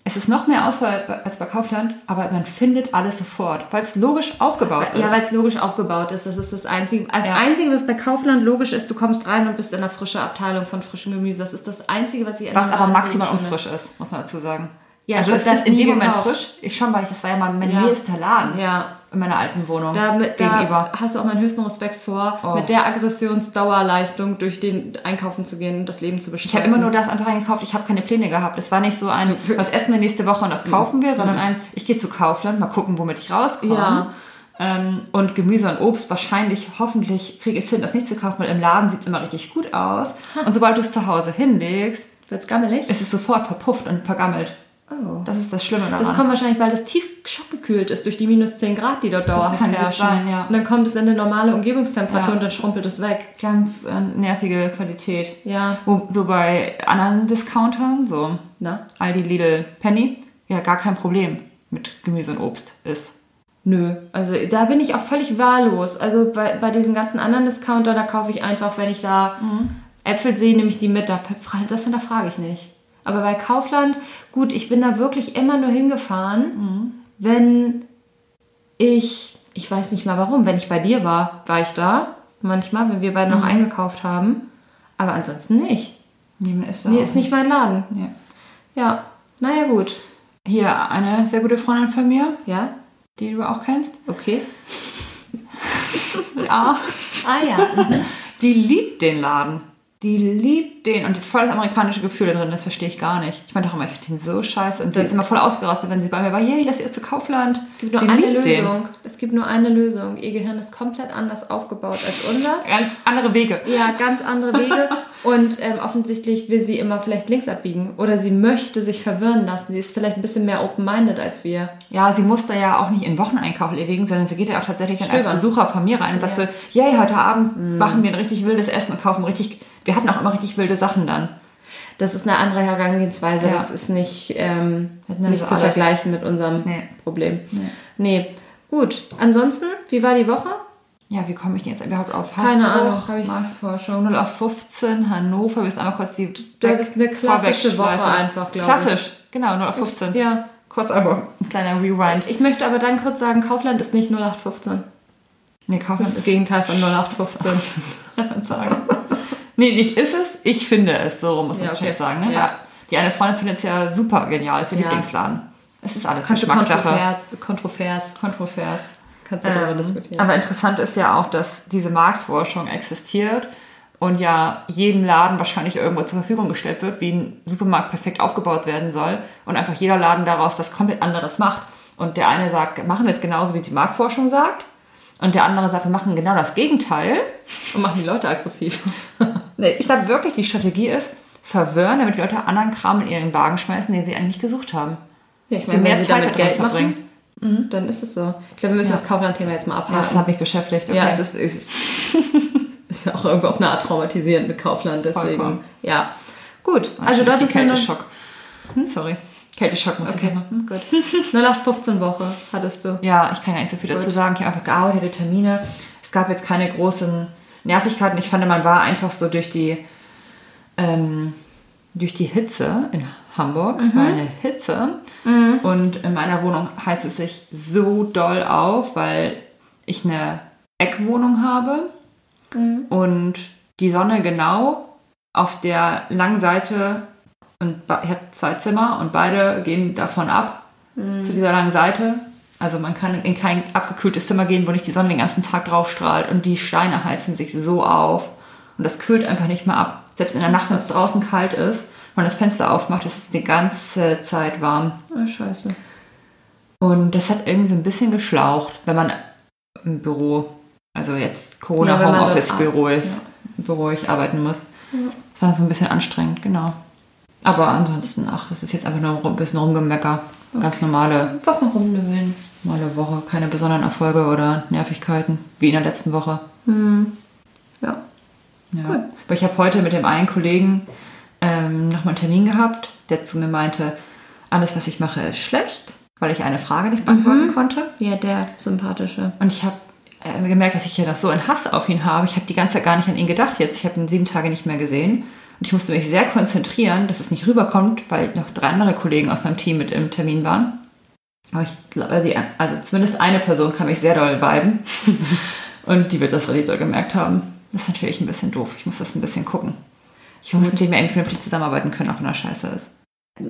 [SPEAKER 2] es ist noch mehr Auswahl als bei Kaufland, aber man findet alles sofort, weil es logisch aufgebaut ist.
[SPEAKER 1] Ja, weil es logisch aufgebaut ist. Das ist das Einzige. Das
[SPEAKER 2] Ja.
[SPEAKER 1] Einzige, was bei Kaufland logisch ist, du kommst rein und bist in einer frischen Abteilung von frischem Gemüse. Das ist das Einzige, was ich
[SPEAKER 2] was aber maximal unfrisch ist, muss man dazu sagen.
[SPEAKER 1] Ja,
[SPEAKER 2] also
[SPEAKER 1] hab das
[SPEAKER 2] ist in dem Moment
[SPEAKER 1] gekauft.
[SPEAKER 2] frisch. Ich schon, weil ich, das war ja mein, mein
[SPEAKER 1] Ja.
[SPEAKER 2] nächster Laden
[SPEAKER 1] Ja.
[SPEAKER 2] In meiner alten Wohnung
[SPEAKER 1] Damit,
[SPEAKER 2] gegenüber.
[SPEAKER 1] da hast du auch meinen höchsten Respekt vor,
[SPEAKER 2] Oh.
[SPEAKER 1] mit der Aggressionsdauerleistung durch den Einkaufen zu gehen und das Leben zu
[SPEAKER 2] Ich
[SPEAKER 1] bestreiten.
[SPEAKER 2] habe immer nur das einfach eingekauft. Ich habe keine Pläne gehabt. Es war nicht so ein, was essen wir nächste Woche und das kaufen wir, sondern ein, ich gehe zu Kaufland, mal gucken, womit ich rauskomme.
[SPEAKER 1] Ja.
[SPEAKER 2] Ähm, und Gemüse und Obst wahrscheinlich, hoffentlich kriege ich es hin, das nicht zu kaufen, weil im Laden sieht es immer richtig gut aus. Und sobald du es zu Hause hinlegst,
[SPEAKER 1] Wird's gammelig?
[SPEAKER 2] ist es sofort verpufft und vergammelt.
[SPEAKER 1] Oh.
[SPEAKER 2] Das ist das Schlimme daran.
[SPEAKER 1] Das kommt wahrscheinlich, weil das tief schockgekühlt ist durch die minus 10 Grad, die dort dauerhaft herrschen.
[SPEAKER 2] sein, ja.
[SPEAKER 1] Und dann kommt es in eine normale Umgebungstemperatur
[SPEAKER 2] Ja.
[SPEAKER 1] und dann schrumpelt es weg.
[SPEAKER 2] ganz äh, nervige Qualität.
[SPEAKER 1] Ja.
[SPEAKER 2] Wo, so bei anderen Discountern, so
[SPEAKER 1] Na?
[SPEAKER 2] Aldi, Lidl, Penny, ja gar kein Problem mit Gemüse und Obst ist.
[SPEAKER 1] Nö, also da bin ich auch völlig wahllos. Also bei, bei diesen ganzen anderen Discounter, da kaufe ich einfach, wenn ich da
[SPEAKER 2] Mhm.
[SPEAKER 1] Äpfel sehe, nehme ich die mit. Da, das da frage ich nicht. Aber bei Kaufland, gut, ich bin da wirklich immer nur hingefahren,
[SPEAKER 2] Mhm.
[SPEAKER 1] wenn ich, ich weiß nicht mal warum, wenn ich bei dir war, war ich da. Manchmal, wenn wir
[SPEAKER 2] Mhm.
[SPEAKER 1] beide noch eingekauft haben. Aber ansonsten nicht.
[SPEAKER 2] Niemand ist da.
[SPEAKER 1] Nee, ist nicht mein Laden.
[SPEAKER 2] Ja.
[SPEAKER 1] Ja, naja, gut.
[SPEAKER 2] Hier eine sehr gute Freundin von mir,
[SPEAKER 1] Ja,
[SPEAKER 2] die du auch kennst.
[SPEAKER 1] okay.
[SPEAKER 2] Ja.
[SPEAKER 1] Ah ja. mhm.
[SPEAKER 2] Die liebt den Laden. Die liebt den und die hat voll das amerikanische Gefühl da drin, das verstehe ich gar nicht. Ich meine doch immer, ich finde den so scheiße. Und sie
[SPEAKER 1] Das-
[SPEAKER 2] ist immer voll ausgerastet, wenn sie bei mir war, yay, lass ihr zu Kaufland.
[SPEAKER 1] Es gibt nur
[SPEAKER 2] sie
[SPEAKER 1] eine
[SPEAKER 2] liebt den.
[SPEAKER 1] Lösung. Es gibt nur eine Lösung. Ihr Gehirn ist komplett anders aufgebaut als unseres.
[SPEAKER 2] Ganz andere Wege.
[SPEAKER 1] Ja, ganz andere Wege. Und ähm, offensichtlich will sie immer vielleicht links abbiegen. Oder sie möchte sich verwirren lassen. Sie ist vielleicht ein bisschen mehr open-minded als wir.
[SPEAKER 2] Ja, sie muss da ja auch nicht in Wocheneinkauf erledigen, sondern sie geht ja auch tatsächlich dann als. Besucher von mir rein und sagt
[SPEAKER 1] Ja.
[SPEAKER 2] so, yay, heute Abend machen wir ein richtig wildes Essen und kaufen richtig, wir hatten auch immer richtig wilde Sachen dann.
[SPEAKER 1] Das ist eine andere Herangehensweise.
[SPEAKER 2] Ja.
[SPEAKER 1] Das ist nicht, ähm, nicht zu
[SPEAKER 2] alles-
[SPEAKER 1] vergleichen mit unserem
[SPEAKER 2] Nee.
[SPEAKER 1] Problem.
[SPEAKER 2] Nee.
[SPEAKER 1] Nee. Gut. Ansonsten, wie war die Woche?
[SPEAKER 2] Ja, wie komme ich denn jetzt überhaupt auf
[SPEAKER 1] Keine
[SPEAKER 2] Hasbro?
[SPEAKER 1] Ahnung, hab ich-
[SPEAKER 2] Marktforschung 0 auf 15, Hannover, wir einmal kurz die
[SPEAKER 1] Du hattest eine klassische Woche einfach, glaube ich.
[SPEAKER 2] Klassisch, genau, 0 auf 15.
[SPEAKER 1] Ja.
[SPEAKER 2] Kurz aber ein kleiner Rewind.
[SPEAKER 1] Ich möchte aber dann kurz sagen, Kaufland ist nicht 0815.
[SPEAKER 2] Nee,
[SPEAKER 1] Das
[SPEAKER 2] Kaufland
[SPEAKER 1] ist das
[SPEAKER 2] ist
[SPEAKER 1] Gegenteil von 0815.
[SPEAKER 2] kann man sagen. Nee, nicht ist es, ich finde es, so rum muss man
[SPEAKER 1] Ja,
[SPEAKER 2] es
[SPEAKER 1] okay.
[SPEAKER 2] sagen. Ne?
[SPEAKER 1] Ja.
[SPEAKER 2] Die eine Freundin findet es ja super genial, ist ihr
[SPEAKER 1] Ja.
[SPEAKER 2] Lieblingsladen. Es ist alles
[SPEAKER 1] Kannst
[SPEAKER 2] Geschmackssache.
[SPEAKER 1] kontrovers, kontrovers.
[SPEAKER 2] Kontrovers.
[SPEAKER 1] Kannst du darüber
[SPEAKER 2] Ähm,
[SPEAKER 1] diskutieren.
[SPEAKER 2] aber interessant ist ja auch, dass diese Marktforschung existiert und ja jedem Laden wahrscheinlich irgendwo zur Verfügung gestellt wird, wie ein Supermarkt perfekt aufgebaut werden soll und einfach jeder Laden daraus was komplett anderes macht. Und der eine sagt, machen wir es genauso, wie die Marktforschung sagt. Und der andere sagt, wir machen genau das Gegenteil.
[SPEAKER 1] Und machen die Leute aggressiv.
[SPEAKER 2] Nee, ich glaube wirklich, die Strategie ist, verwirren, damit die Leute anderen Kram in ihren Wagen schmeißen, den sie eigentlich nicht gesucht haben.
[SPEAKER 1] Ja, ich
[SPEAKER 2] Sie
[SPEAKER 1] meine,
[SPEAKER 2] mehr
[SPEAKER 1] wenn sie
[SPEAKER 2] Zeit
[SPEAKER 1] damit Geld
[SPEAKER 2] verbringen.
[SPEAKER 1] machen, dann ist es so. Ich glaube, wir müssen
[SPEAKER 2] Ja.
[SPEAKER 1] das Kaufland-Thema jetzt mal
[SPEAKER 2] Das
[SPEAKER 1] abhaken.
[SPEAKER 2] hat mich beschäftigt. Okay.
[SPEAKER 1] Ja, es ist, es ist, auch irgendwo auf eine Art traumatisierend mit Kaufland, deswegen.
[SPEAKER 2] Vollkommen.
[SPEAKER 1] Ja. Gut, also dort ist eine
[SPEAKER 2] Kälteschock. Sorry. Kälteschock muss
[SPEAKER 1] Okay,
[SPEAKER 2] ich machen.
[SPEAKER 1] gut. 0815 Woche hattest du.
[SPEAKER 2] Ja, ich kann gar nicht so viel dazu
[SPEAKER 1] Gut.
[SPEAKER 2] sagen. Ich habe einfach gearbeitet, hatte Termine. Es gab jetzt keine großen Nervigkeiten. Ich fand, man war einfach so durch die, ähm, durch die Hitze in Hamburg,
[SPEAKER 1] Mhm.
[SPEAKER 2] eine Hitze. Und in meiner Wohnung heizt es sich so doll auf, weil ich eine Eckwohnung habe
[SPEAKER 1] Mhm.
[SPEAKER 2] und die Sonne genau auf der langen Seite und ich habe zwei Zimmer und beide gehen davon ab zu dieser langen Seite. Also man kann in kein abgekühltes Zimmer gehen, wo nicht die Sonne den ganzen Tag drauf strahlt und die Steine heizen sich so auf und das kühlt einfach nicht mehr ab. Selbst in der Nacht, wenn es draußen kalt ist, wenn man das Fenster aufmacht, ist es die ganze Zeit warm.
[SPEAKER 1] Ah, scheiße.
[SPEAKER 2] Und das hat irgendwie so ein bisschen geschlaucht, wenn man im Büro, also jetzt Corona
[SPEAKER 1] Ja, dort
[SPEAKER 2] Homeoffice Büro ist, ich arbeiten muss. Das war so ein bisschen anstrengend, genau. Aber ansonsten, ach, es ist jetzt einfach nur ein bisschen rumgemecker. Ganz normale,
[SPEAKER 1] Einfach mal rumnübeln.
[SPEAKER 2] normale Woche, keine besonderen Erfolge oder Nervigkeiten, wie in der letzten Woche.
[SPEAKER 1] Ja.
[SPEAKER 2] Ja.
[SPEAKER 1] Cool.
[SPEAKER 2] Aber ich habe heute mit dem einen Kollegen ähm, nochmal einen Termin gehabt, der zu mir meinte, alles, was ich mache, ist schlecht, weil ich eine Frage nicht beantworten konnte.
[SPEAKER 1] Ja, der sympathische.
[SPEAKER 2] Und ich habe äh, gemerkt, dass ich ja noch so einen Hass auf ihn habe. Ich habe die ganze Zeit gar nicht an ihn gedacht jetzt. Ich habe ihn sieben Tage nicht mehr gesehen. Und ich musste mich sehr konzentrieren, dass es nicht rüberkommt, weil noch drei andere Kollegen aus meinem Team mit im Termin waren. Aber ich glaube, also zumindest eine Person kann mich sehr doll viben. Und die wird das richtig doll gemerkt haben. Das ist natürlich ein bisschen doof. Ich muss das ein bisschen gucken. Ich muss mit dem ja irgendwie vernünftig zusammenarbeiten können, auch wenn er scheiße ist.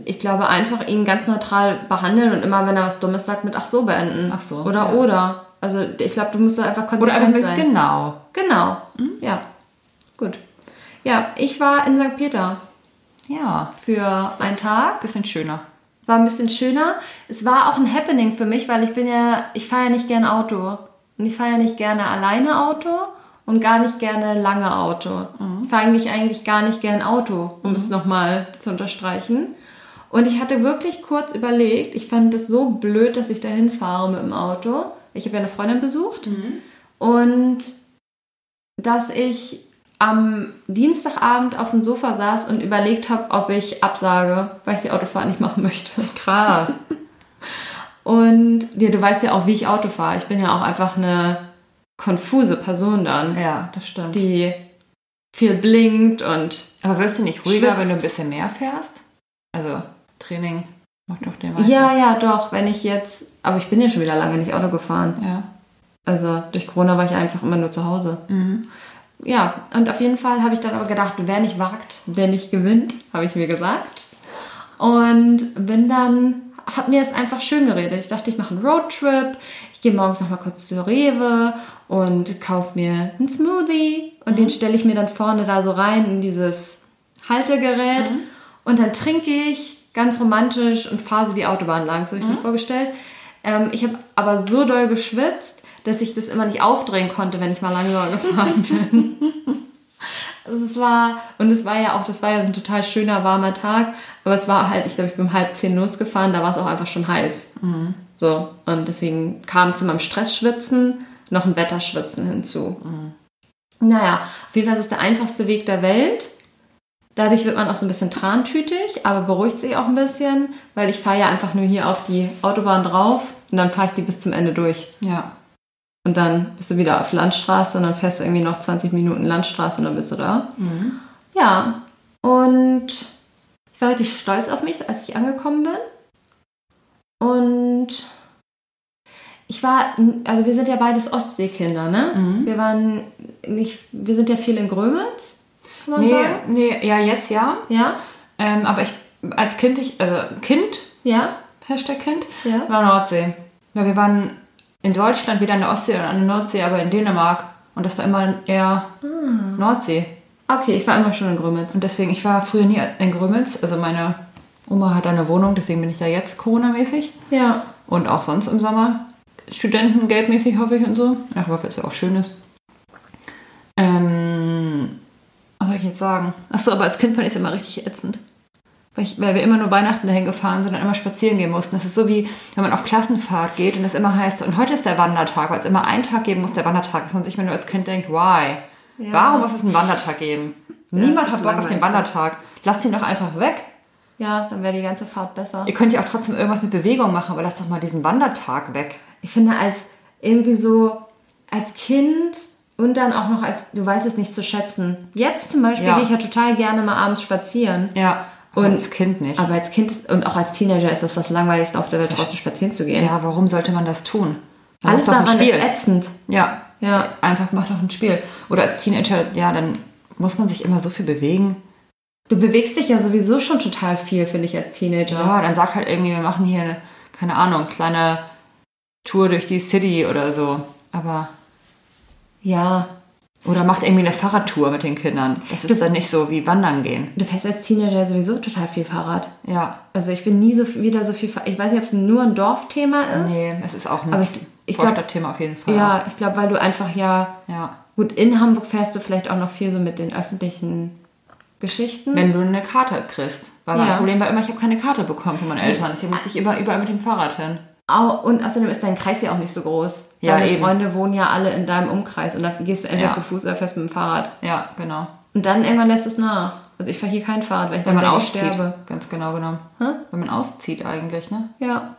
[SPEAKER 1] Ich glaube, einfach ihn ganz neutral behandeln und immer, wenn er was Dummes sagt, mit ach so beenden.
[SPEAKER 2] Ach so,
[SPEAKER 1] Oder,
[SPEAKER 2] ja.
[SPEAKER 1] oder. Also, ich glaube, du musst da einfach konsequent
[SPEAKER 2] Oder einfach mit,
[SPEAKER 1] sein.
[SPEAKER 2] genau.
[SPEAKER 1] Genau. Ja. Gut. Ja, ich war in St. Peter
[SPEAKER 2] Ja,
[SPEAKER 1] für einen Tag.
[SPEAKER 2] bisschen schöner.
[SPEAKER 1] War ein bisschen schöner. Es war auch ein Happening für mich, weil ich bin ja, ich fahre ja nicht gerne Auto. Und ich fahre ja nicht gerne alleine Auto und gar nicht gerne lange Auto. Ich fahre eigentlich, eigentlich gar nicht gern Auto, um es nochmal zu unterstreichen. Und ich hatte wirklich kurz überlegt, ich fand es so blöd, dass ich dahin fahre mit dem Auto. Ich habe ja eine Freundin besucht. Und dass ich am Dienstagabend auf dem Sofa saß und überlegt habe, ob ich absage, weil ich die Autofahrt nicht machen möchte.
[SPEAKER 2] Krass.
[SPEAKER 1] Und ja, du weißt ja auch, wie ich Auto fahre. Ich bin ja auch einfach eine konfuse Person dann,
[SPEAKER 2] Ja, das stimmt.
[SPEAKER 1] die viel blinkt und
[SPEAKER 2] Aber wirst du nicht ruhiger,
[SPEAKER 1] Schwitzt.
[SPEAKER 2] wenn du ein bisschen mehr fährst? Also Training macht doch den
[SPEAKER 1] Ja, ja, doch. Wenn ich jetzt, aber ich bin ja schon wieder lange nicht Auto gefahren.
[SPEAKER 2] Ja.
[SPEAKER 1] Also durch Corona war ich einfach immer nur zu Hause. Ja, und auf jeden Fall habe ich dann aber gedacht, wer nicht wagt, der nicht gewinnt, habe ich mir gesagt. Und bin dann, habe mir es einfach schön geredet. Ich dachte, ich mache einen Roadtrip. Ich gehe morgens noch mal kurz zur Rewe und kaufe mir einen Smoothie. Und den stelle ich mir dann vorne da so rein in dieses Haltegerät. Und dann trinke ich ganz romantisch und fahre so die Autobahn lang, so habe ich mir vorgestellt. Ähm, ich habe aber so doll geschwitzt, dass ich das immer nicht aufdrehen konnte, wenn ich mal langsam gefahren bin. Also es war, und es war ja auch, das war ja ein total schöner, warmer Tag, aber es war halt, ich glaube, ich bin um halb zehn losgefahren, da war es auch einfach schon heiß. So, und deswegen kam zu meinem Stressschwitzen noch ein Wetterschwitzen hinzu. Naja, auf jeden Fall ist es der einfachste Weg der Welt. Dadurch wird man auch so ein bisschen trantütig, aber beruhigt sich auch ein bisschen, weil ich fahre ja einfach nur hier auf die Autobahn drauf und dann fahre ich die bis zum Ende durch.
[SPEAKER 2] Ja.
[SPEAKER 1] Und dann bist du wieder auf Landstraße und dann fährst du irgendwie noch 20 Minuten Landstraße und dann bist du da. Ja, und ich war richtig stolz auf mich, als ich angekommen bin. Und ich war, also wir sind ja beides Ostseekinder, ne? Wir waren, nicht, wir sind ja viel in Grömitz, kann man
[SPEAKER 2] Nee,
[SPEAKER 1] sagen.
[SPEAKER 2] nee, ja, jetzt ja.
[SPEAKER 1] Ja,
[SPEAKER 2] Ähm, aber ich, als Kind, ich, also Kind,
[SPEAKER 1] ja,
[SPEAKER 2] Hashtag Kind,
[SPEAKER 1] Ja.
[SPEAKER 2] war Nordsee. Weil wir waren in Deutschland wieder an der Ostsee und an der Nordsee, aber in Dänemark. Und das war immer eher Nordsee.
[SPEAKER 1] Okay, ich war immer schon in Grömitz.
[SPEAKER 2] Und deswegen, ich war früher nie in Grömitz. Also meine Oma hat da eine Wohnung, deswegen bin ich da jetzt Corona-mäßig.
[SPEAKER 1] Ja,
[SPEAKER 2] Und auch sonst im Sommer. Studentengeldmäßig hoffe ich und so. Ach, hoffe, es ja auch schön ist. Ähm, was soll ich jetzt sagen? Achso, aber als Kind fand ich es immer richtig ätzend. Weil, ich, weil wir immer nur Weihnachten dahin gefahren sind und immer spazieren gehen mussten. Das ist so wie, wenn man auf Klassenfahrt geht und das immer heißt, und heute ist der Wandertag, weil es immer einen Tag geben muss, der Wandertag ist. Und sich immer nur als Kind denkt, why?
[SPEAKER 1] Ja.
[SPEAKER 2] Warum muss es einen Wandertag geben? Niemand
[SPEAKER 1] das
[SPEAKER 2] hat Bock auf den. Wandertag. Lasst ihn doch einfach weg.
[SPEAKER 1] ja, dann wäre die ganze Fahrt besser.
[SPEAKER 2] Ihr könnt ja auch trotzdem irgendwas mit Bewegung machen, aber lasst doch mal diesen Wandertag weg.
[SPEAKER 1] Ich finde, als irgendwie so als Kind und dann auch noch als, du weißt es nicht zu schätzen. Jetzt zum Beispiel
[SPEAKER 2] Ja.
[SPEAKER 1] gehe ich ja total gerne mal abends spazieren.
[SPEAKER 2] Ja.
[SPEAKER 1] Und-
[SPEAKER 2] als Kind nicht.
[SPEAKER 1] Aber als Kind ist, und auch als Teenager ist das das langweiligste auf der Welt, draußen spazieren zu gehen.
[SPEAKER 2] Ja, warum sollte man das tun? Man
[SPEAKER 1] Alles daran ist
[SPEAKER 2] Spiel.
[SPEAKER 1] ätzend.
[SPEAKER 2] Ja.
[SPEAKER 1] Ja.
[SPEAKER 2] Einfach macht doch ein Spiel. Oder als Teenager, ja, dann muss man sich immer so viel bewegen.
[SPEAKER 1] Du bewegst dich ja sowieso schon total viel, finde ich, als Teenager.
[SPEAKER 2] Ja, dann sag halt irgendwie, wir machen hier, eine, keine Ahnung, kleine Tour durch die City oder so. Aber,
[SPEAKER 1] Ja.
[SPEAKER 2] Oder macht irgendwie eine Fahrradtour mit den Kindern. Das ist dann nicht so wie wandern gehen.
[SPEAKER 1] Du fährst als Teenager sowieso total viel Fahrrad.
[SPEAKER 2] Ja.
[SPEAKER 1] Also ich bin nie so wieder so viel Fahrrad. Ich weiß nicht, ob es nur ein Dorfthema ist.
[SPEAKER 2] Nee, es ist auch ein
[SPEAKER 1] Aber ich- ich glaub-
[SPEAKER 2] Vorstadtthema auf jeden Fall.
[SPEAKER 1] Ja, ich glaube, weil du einfach ja
[SPEAKER 2] ja.
[SPEAKER 1] Gut, in Hamburg fährst du vielleicht auch noch viel so mit den öffentlichen Geschichten.
[SPEAKER 2] Wenn du eine Karte kriegst. Weil mein
[SPEAKER 1] Ja.
[SPEAKER 2] Problem war immer, ich habe keine Karte bekommen von meinen Eltern. Deswegen musste ich immer überall mit dem Fahrrad hin.
[SPEAKER 1] Und außerdem ist dein Kreis ja auch nicht so groß.
[SPEAKER 2] Ja,
[SPEAKER 1] Deine
[SPEAKER 2] eben.
[SPEAKER 1] Freunde wohnen ja alle in deinem Umkreis und da gehst du entweder
[SPEAKER 2] Ja.
[SPEAKER 1] zu Fuß oder fährst mit dem Fahrrad.
[SPEAKER 2] Ja, genau.
[SPEAKER 1] Und dann irgendwann lässt es nach. Also ich fahre hier kein Fahrrad, weil ich
[SPEAKER 2] Wenn
[SPEAKER 1] dann
[SPEAKER 2] man
[SPEAKER 1] denke,
[SPEAKER 2] auszieht.
[SPEAKER 1] sterbe.
[SPEAKER 2] Ganz genau genommen.
[SPEAKER 1] Hä?
[SPEAKER 2] Wenn man auszieht eigentlich, ne?
[SPEAKER 1] Ja.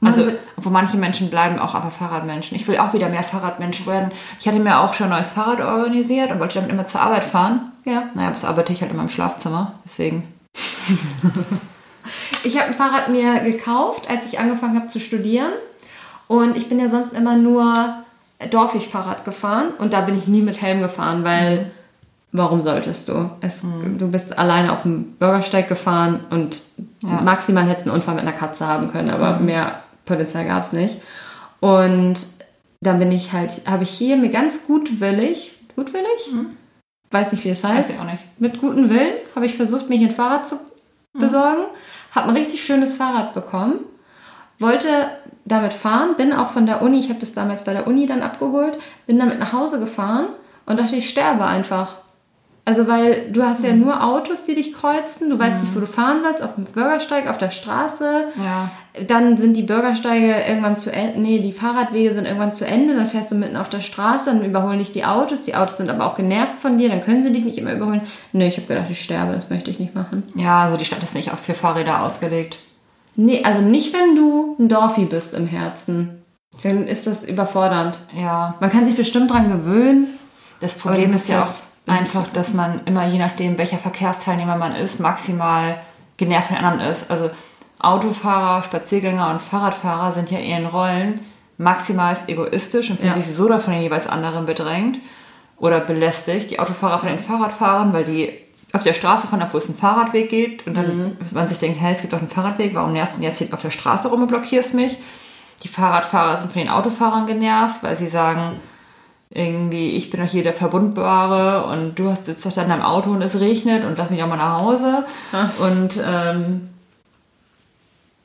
[SPEAKER 1] Man
[SPEAKER 2] Also, obwohl manche Menschen bleiben auch aber Fahrradmenschen. Ich will auch wieder mehr Fahrradmensch werden. Ich hatte mir auch schon ein neues Fahrrad organisiert und wollte damit immer zur Arbeit fahren.
[SPEAKER 1] ja.
[SPEAKER 2] Naja, das arbeite ich halt in meinem Schlafzimmer. Deswegen.
[SPEAKER 1] Ich habe ein Fahrrad mir gekauft, als ich angefangen habe zu studieren. Und ich bin ja sonst immer nur dorfig Fahrrad gefahren. Und da bin ich nie mit Helm gefahren, weil warum solltest du? Es, Du bist alleine auf dem Bürgersteig gefahren und
[SPEAKER 2] Ja.
[SPEAKER 1] maximal hättest du einen Unfall mit einer Katze haben können, aber mehr Potenzial gab es nicht. Und dann bin ich halt, habe ich hier mir ganz gutwillig, gutwillig? Weiß nicht, wie es heißt
[SPEAKER 2] Weiß ich auch nicht.
[SPEAKER 1] mit gutem Willen habe ich versucht, mir hier ein Fahrrad zu besorgen. Habe ein richtig schönes Fahrrad bekommen. Wollte damit fahren, bin auch von der Uni, ich habe das damals bei der Uni dann abgeholt, bin damit nach Hause gefahren und dachte, ich sterbe einfach. Also weil du hast ja nur Autos, die dich kreuzen, du weißt nicht, wo du fahren sollst, auf dem Bürgersteig, auf der Straße.
[SPEAKER 2] Ja.
[SPEAKER 1] Dann sind die Bürgersteige irgendwann zu Ende, nee, die Fahrradwege sind irgendwann zu Ende, dann fährst du mitten auf der Straße, dann überholen dich die Autos, die Autos sind aber auch genervt von dir, dann können sie dich nicht immer überholen. Nee, ich habe gedacht, ich sterbe, das möchte ich nicht machen.
[SPEAKER 2] Ja, also die Stadt ist nicht auch für Fahrräder ausgelegt.
[SPEAKER 1] Nee, also nicht, wenn du ein Dorfi bist im Herzen. Dann ist das überfordernd.
[SPEAKER 2] Ja.
[SPEAKER 1] Man kann sich bestimmt dran gewöhnen.
[SPEAKER 2] Das Problem ist ja auch einfach, dass man immer, je nachdem, welcher Verkehrsteilnehmer man ist, maximal genervt von den anderen ist. Also Autofahrer, Spaziergänger und Fahrradfahrer sind ja in ihren Rollen maximal egoistisch und fühlen
[SPEAKER 1] Ja.
[SPEAKER 2] sich so davon den jeweils anderen bedrängt oder belästigt. Die Autofahrer von den Fahrradfahrern, weil die auf der Straße von ab, wo es einen Fahrradweg geht und dann man sich denkt, hey, es gibt doch einen Fahrradweg, warum nervst du jetzt hier auf der Straße rum und blockierst mich? Die Fahrradfahrer sind von den Autofahrern genervt, weil sie sagen, irgendwie, ich bin doch hier der Verbundbare und du hast sitzt doch da in deinem Auto und es regnet und lass mich auch mal nach Hause.
[SPEAKER 1] Ah.
[SPEAKER 2] Und ähm,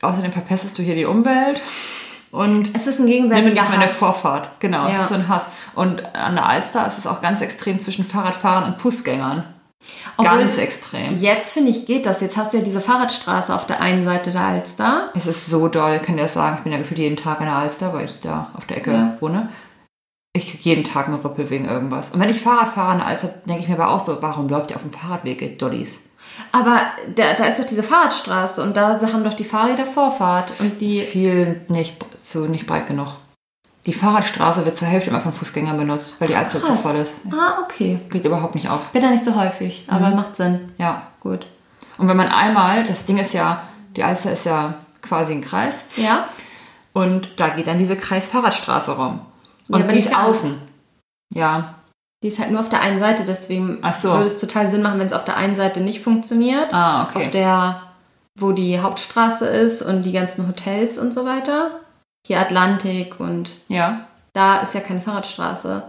[SPEAKER 2] außerdem verpestest du hier die Umwelt und
[SPEAKER 1] Es ist ein
[SPEAKER 2] nimm mir
[SPEAKER 1] gegenseitiger
[SPEAKER 2] meine
[SPEAKER 1] Hass.
[SPEAKER 2] Vorfahrt. Genau,
[SPEAKER 1] Ja.
[SPEAKER 2] das ist so ein Hass. Und an der Alster ist es auch ganz extrem zwischen Fahrradfahrern und Fußgängern.
[SPEAKER 1] Obwohl-
[SPEAKER 2] ganz extrem.
[SPEAKER 1] Jetzt finde ich, geht das. Jetzt hast du ja diese Fahrradstraße auf der einen Seite der Alster.
[SPEAKER 2] Es ist so doll, ich kann dir das sagen. Ich bin ja gefühlt jeden Tag in der Alster, weil ich da auf der Ecke
[SPEAKER 1] Ja.
[SPEAKER 2] wohne. Ich jeden Tag einen Rüppel wegen irgendwas. Und wenn ich Fahrrad fahre der Alster, denke ich mir aber auch so, warum läuft ihr auf dem Fahrradweg, ihr Dollies?
[SPEAKER 1] Aber da, da ist doch diese Fahrradstraße und da haben doch die Fahrräder Vorfahrt und die.
[SPEAKER 2] Viel nicht, so nicht breit genug. Die Fahrradstraße wird zur Hälfte immer von Fußgängern benutzt, weil die Alster zu
[SPEAKER 1] Krass.
[SPEAKER 2] voll ist.
[SPEAKER 1] Ah, okay.
[SPEAKER 2] Geht überhaupt nicht auf.
[SPEAKER 1] Bin da nicht so häufig, aber
[SPEAKER 2] Mhm.
[SPEAKER 1] macht Sinn.
[SPEAKER 2] Ja.
[SPEAKER 1] Gut.
[SPEAKER 2] Und wenn man einmal, das Ding ist ja, die Alster ist ja quasi ein Kreis
[SPEAKER 1] Ja?
[SPEAKER 2] und da geht dann diese Kreisfahrradstraße rum. Und
[SPEAKER 1] aber
[SPEAKER 2] die ist außen. Ja.
[SPEAKER 1] Die ist halt nur auf der einen Seite, deswegen
[SPEAKER 2] so.
[SPEAKER 1] würde es total Sinn machen, wenn es auf der einen Seite nicht funktioniert.
[SPEAKER 2] Ah, okay.
[SPEAKER 1] Auf der, wo die Hauptstraße ist und die ganzen Hotels und so weiter. Hier Atlantik und
[SPEAKER 2] Ja.
[SPEAKER 1] da ist ja keine Fahrradstraße.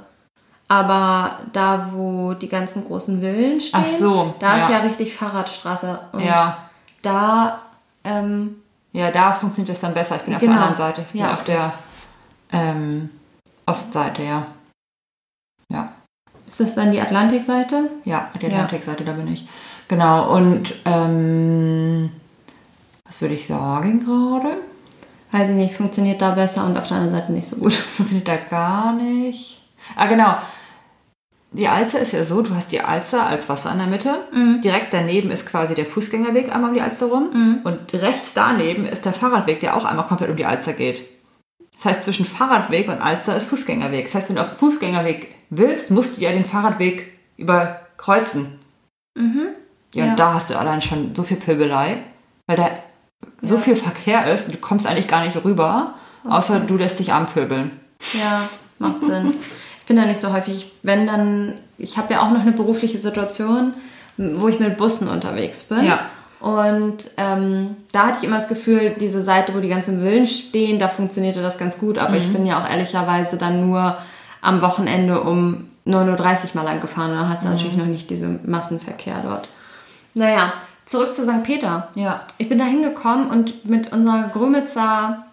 [SPEAKER 1] Aber da, wo die ganzen großen Villen stehen,
[SPEAKER 2] so,
[SPEAKER 1] da ist
[SPEAKER 2] ja.
[SPEAKER 1] ja richtig Fahrradstraße. Und
[SPEAKER 2] Ja.
[SPEAKER 1] da, ähm,
[SPEAKER 2] Ja, da funktioniert das dann besser. Ich bin auf
[SPEAKER 1] Genau.
[SPEAKER 2] der anderen Seite. Ich bin
[SPEAKER 1] Ja,
[SPEAKER 2] auf der ähm, Ostseite, ja. Ja.
[SPEAKER 1] ist das dann die Atlantikseite?
[SPEAKER 2] Ja, die
[SPEAKER 1] Ja.
[SPEAKER 2] Atlantikseite, da bin ich. Genau. Und ähm, was würde ich sagen gerade?
[SPEAKER 1] Weiß ich nicht, funktioniert da besser und auf der anderen Seite nicht so gut.
[SPEAKER 2] Funktioniert da gar nicht. Ah, genau. Die Alster ist ja so, du hast die Alster als Wasser in der Mitte.
[SPEAKER 1] Mhm.
[SPEAKER 2] Direkt daneben ist quasi der Fußgängerweg einmal um die Alster rum. Und rechts daneben ist der Fahrradweg, der auch einmal komplett um die Alster geht. Das heißt, zwischen Fahrradweg und Alster ist Fußgängerweg. Das heißt, wenn du auf den Fußgängerweg willst, musst du ja den Fahrradweg überkreuzen.
[SPEAKER 1] Mhm.
[SPEAKER 2] Ja,
[SPEAKER 1] Ja.
[SPEAKER 2] und da hast du allein schon so viel Pöbelei, weil da so
[SPEAKER 1] Ja.
[SPEAKER 2] viel Verkehr ist und du kommst eigentlich gar nicht rüber, außer du lässt dich anpöbeln.
[SPEAKER 1] Ja, macht Sinn. Ich bin da nicht so häufig. Wenn dann, ich habe ja auch noch eine berufliche Situation, wo ich mit Bussen unterwegs bin.
[SPEAKER 2] Ja.
[SPEAKER 1] Und ähm, da hatte ich immer das Gefühl, diese Seite, wo die ganzen Villen stehen, da funktionierte das ganz gut. Aber ich bin ja auch ehrlicherweise dann nur am Wochenende um 9.30 Uhr mal lang gefahren. Und da hast du natürlich noch nicht diesen Massenverkehr dort. Naja, zurück zu St. Peter.
[SPEAKER 2] Ja.
[SPEAKER 1] Ich bin da hingekommen und mit unserer Grömitzer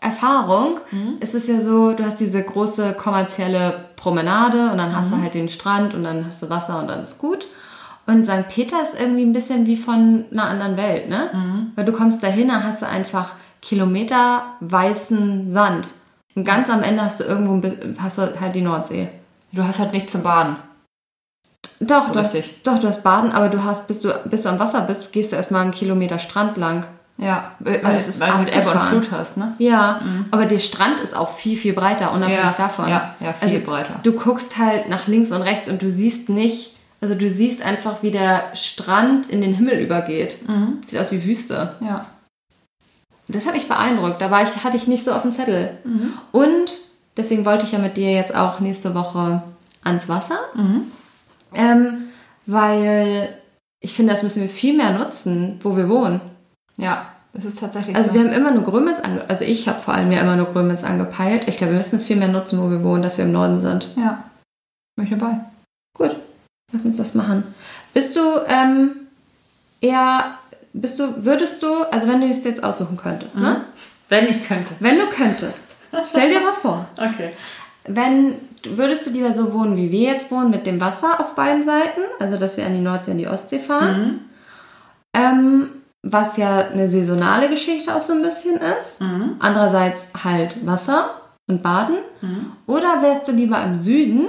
[SPEAKER 1] Erfahrung ist es ja so, du hast diese große kommerzielle Promenade und dann hast du halt den Strand und dann hast du Wasser und dann ist gut. Und St. Peter ist irgendwie ein bisschen wie von einer anderen Welt, ne? Weil du kommst da hin, dann hast du einfach Kilometer weißen Sand. Und ganz am Ende hast du irgendwo hast du halt die Nordsee.
[SPEAKER 2] Du hast halt nichts zum Baden.
[SPEAKER 1] Doch,
[SPEAKER 2] So
[SPEAKER 1] du hast, doch, du hast Baden, aber du hast, bis du, bis du am Wasser bist, gehst du erstmal einen Kilometer Strand lang.
[SPEAKER 2] Ja, weil,
[SPEAKER 1] Also es ist
[SPEAKER 2] weil du halt Ebbe und. Flut hast, ne?
[SPEAKER 1] Ja, aber der Strand ist auch viel, viel breiter, unabhängig
[SPEAKER 2] Ja,
[SPEAKER 1] davon.
[SPEAKER 2] ja, ja, viel breiter.
[SPEAKER 1] Du guckst halt nach links und rechts und du siehst nicht, also du siehst einfach, wie der Strand in den Himmel übergeht.
[SPEAKER 2] Mhm.
[SPEAKER 1] Sieht aus wie Wüste.
[SPEAKER 2] Ja.
[SPEAKER 1] Das hat mich beeindruckt. Da war ich, hatte ich nicht so auf dem Zettel.
[SPEAKER 2] Mhm.
[SPEAKER 1] Und deswegen wollte ich ja mit dir jetzt auch nächste Woche ans Wasser.
[SPEAKER 2] Mhm.
[SPEAKER 1] Ähm, weil ich finde, das müssen wir viel mehr nutzen, wo wir wohnen.
[SPEAKER 2] Ja, das ist tatsächlich
[SPEAKER 1] Also
[SPEAKER 2] so.
[SPEAKER 1] wir haben immer nur Grömitz ange also ich habe vor allem ja immer nur Grömitz angepeilt. Ich glaube, wir müssen es viel mehr nutzen, wo wir wohnen, dass wir im Norden sind.
[SPEAKER 2] ja. Bin ich dabei.
[SPEAKER 1] Gut, lass uns das machen. Bist du ähm, eher, bist du, würdest du, also wenn du es jetzt aussuchen könntest, ne?
[SPEAKER 2] Wenn ich könnte.
[SPEAKER 1] Wenn du könntest, stell dir mal vor,
[SPEAKER 2] Okay.
[SPEAKER 1] wenn, würdest du lieber so wohnen, wie wir jetzt wohnen, mit dem Wasser auf beiden Seiten, also dass wir an die Nordsee und die Ostsee fahren,
[SPEAKER 2] Mhm.
[SPEAKER 1] ähm, was ja eine saisonale Geschichte auch so ein bisschen ist.
[SPEAKER 2] Mhm.
[SPEAKER 1] Andererseits halt Wasser und Baden.
[SPEAKER 2] Mhm.
[SPEAKER 1] Oder wärst du lieber im Süden,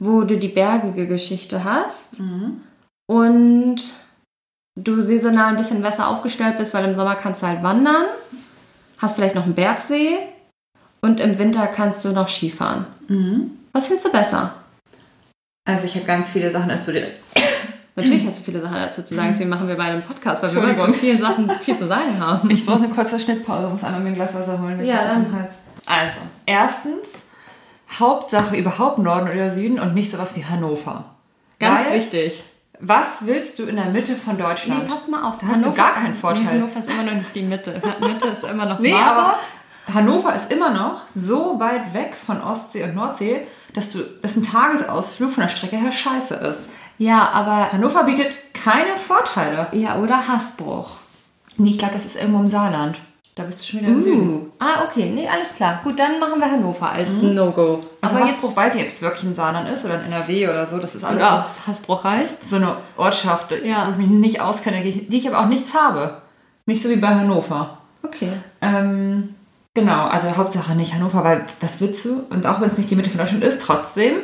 [SPEAKER 1] wo du die bergige Geschichte hast
[SPEAKER 2] Mhm.
[SPEAKER 1] und du saisonal ein bisschen besser aufgestellt bist, weil im Sommer kannst du halt wandern, hast vielleicht noch einen Bergsee und im Winter kannst du noch Skifahren.
[SPEAKER 2] Mhm.
[SPEAKER 1] Was findest du besser?
[SPEAKER 2] Also ich habe ganz viele Sachen dazu direkt.
[SPEAKER 1] Natürlich hast du viele Sachen dazu zu sagen, deswegen machen wir bei einem Podcast, weil wir immer zu vielen Sachen viel zu sagen haben.
[SPEAKER 2] Ich brauche eine kurze Schnittpause, muss einmal mir ein Glas Wasser holen.
[SPEAKER 1] Ja,
[SPEAKER 2] das im
[SPEAKER 1] dann.
[SPEAKER 2] Hals. Also, erstens, Hauptsache überhaupt Norden oder Süden und nicht sowas wie Hannover.
[SPEAKER 1] Ganz
[SPEAKER 2] Weil,
[SPEAKER 1] wichtig.
[SPEAKER 2] Was willst du in der Mitte von
[SPEAKER 1] Nee,
[SPEAKER 2] Deutschland?
[SPEAKER 1] pass mal auf.
[SPEAKER 2] Da hast du gar keinen Vorteil.
[SPEAKER 1] Nee, Hannover ist immer noch nicht die Mitte. Mitte ist immer noch
[SPEAKER 2] Nee, aber Hannover ist immer noch so weit weg von Ostsee und Nordsee, dass, du, dass ein Tagesausflug von der Strecke her scheiße ist.
[SPEAKER 1] Ja, aber...
[SPEAKER 2] Hannover bietet keine Vorteile.
[SPEAKER 1] Ja, oder Hassbruch.
[SPEAKER 2] Nee, ich glaube, das ist irgendwo im Saarland. Da bist du schon wieder im Süden.
[SPEAKER 1] Uh. Ah, okay. Nee, alles klar. Gut, dann machen wir Hannover als No-Go.
[SPEAKER 2] Also
[SPEAKER 1] aber jetzt...
[SPEAKER 2] Hasbruch weiß ich nicht, ob es wirklich im Saarland ist oder in NRW oder so. Das ist alles
[SPEAKER 1] Oder ob es Hassbruch heißt.
[SPEAKER 2] so eine Ortschaft,
[SPEAKER 1] Ja.
[SPEAKER 2] wo ich mich nicht auskenne, die ich, aber auch nichts habe. Nicht so wie bei Hannover.
[SPEAKER 1] Okay.
[SPEAKER 2] Ähm, genau, also Hauptsache nicht Hannover, weil was willst du? Und auch wenn es nicht die Mitte von Deutschland ist, trotzdem,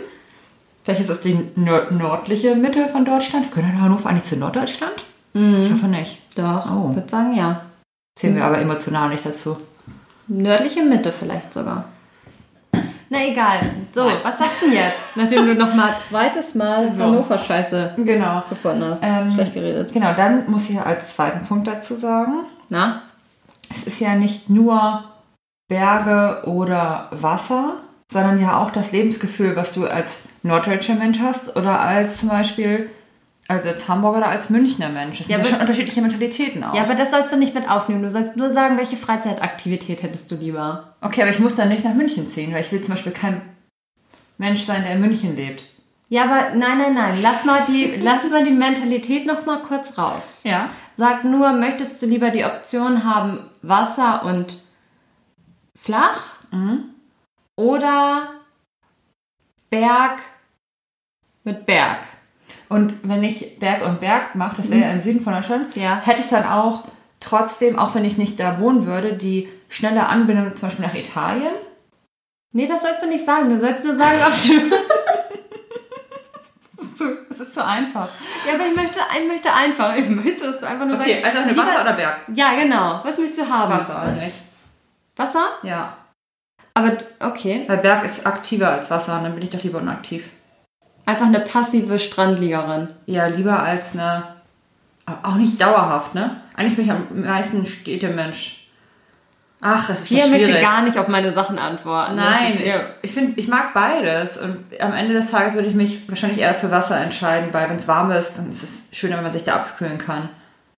[SPEAKER 2] vielleicht ist es die nord nördliche Mitte von Deutschland. Gehört Hannover eigentlich zu Norddeutschland? Ich hoffe nicht.
[SPEAKER 1] Doch,
[SPEAKER 2] Oh.
[SPEAKER 1] ich würde sagen, ja.
[SPEAKER 2] Zählen wir aber emotional nicht dazu.
[SPEAKER 1] Nördliche Mitte vielleicht sogar. Na egal. So,
[SPEAKER 2] Nein.
[SPEAKER 1] was sagst du jetzt? Nachdem du noch mal zweites Mal
[SPEAKER 2] So.
[SPEAKER 1] Hannover-Scheiße
[SPEAKER 2] Genau.
[SPEAKER 1] gefunden hast.
[SPEAKER 2] Ähm,
[SPEAKER 1] Schlecht geredet.
[SPEAKER 2] Genau, dann muss ich als zweiten Punkt dazu sagen,
[SPEAKER 1] Na?
[SPEAKER 2] es ist ja nicht nur Berge oder Wasser, sondern ja auch das Lebensgefühl, was du als norddeutscher Mensch hast oder als zum Beispiel als, als Hamburger oder als Münchner Mensch. Das
[SPEAKER 1] Ja,
[SPEAKER 2] sind ja
[SPEAKER 1] aber-
[SPEAKER 2] schon unterschiedliche Mentalitäten auch.
[SPEAKER 1] Ja, aber das sollst du nicht mit aufnehmen. Du sollst nur sagen, welche Freizeitaktivität hättest du lieber.
[SPEAKER 2] okay, aber ich muss dann nicht nach München ziehen, weil ich will zum Beispiel kein Mensch sein, der in München lebt.
[SPEAKER 1] Ja, aber nein, nein, nein. Lass mal die, lass mal die Mentalität noch mal kurz raus.
[SPEAKER 2] Ja.
[SPEAKER 1] Sag nur, möchtest du lieber die Option haben, Wasser und flach oder Berg mit Berg?
[SPEAKER 2] Und wenn ich Berg und Berg mache, das wäre ja im Süden von Deutschland,
[SPEAKER 1] Mhm. Ja.
[SPEAKER 2] hätte ich dann auch trotzdem, auch wenn ich nicht da wohnen würde, die schnelle Anbindung zum Beispiel nach Italien.
[SPEAKER 1] Nee, das sollst du nicht sagen. Du sollst nur sagen, ob du.
[SPEAKER 2] Das ist zu einfach.
[SPEAKER 1] ja, aber ich möchte, ich möchte einfach. Ich möchte, dass du einfach nur
[SPEAKER 2] Okay,
[SPEAKER 1] sagst.
[SPEAKER 2] also eine Wasser oder Berg?
[SPEAKER 1] Ja, genau. Was möchtest du haben?
[SPEAKER 2] Wasser eigentlich.
[SPEAKER 1] Wasser?
[SPEAKER 2] Ja.
[SPEAKER 1] Aber okay.
[SPEAKER 2] Weil Berg ist aktiver als Wasser und dann bin ich doch lieber unaktiv.
[SPEAKER 1] Einfach eine passive Strandliegerin.
[SPEAKER 2] Ja, lieber als eine. Auch nicht dauerhaft, ne? Eigentlich bin ich am meisten Städtemensch. Ach, das ist
[SPEAKER 1] Hier
[SPEAKER 2] ja
[SPEAKER 1] möchte gar nicht auf meine Sachen antworten.
[SPEAKER 2] Nein, ich, ich finde, ich mag beides. Und am Ende des Tages würde ich mich wahrscheinlich eher für Wasser entscheiden, weil wenn es warm ist, dann ist es schöner, wenn man sich da abkühlen kann.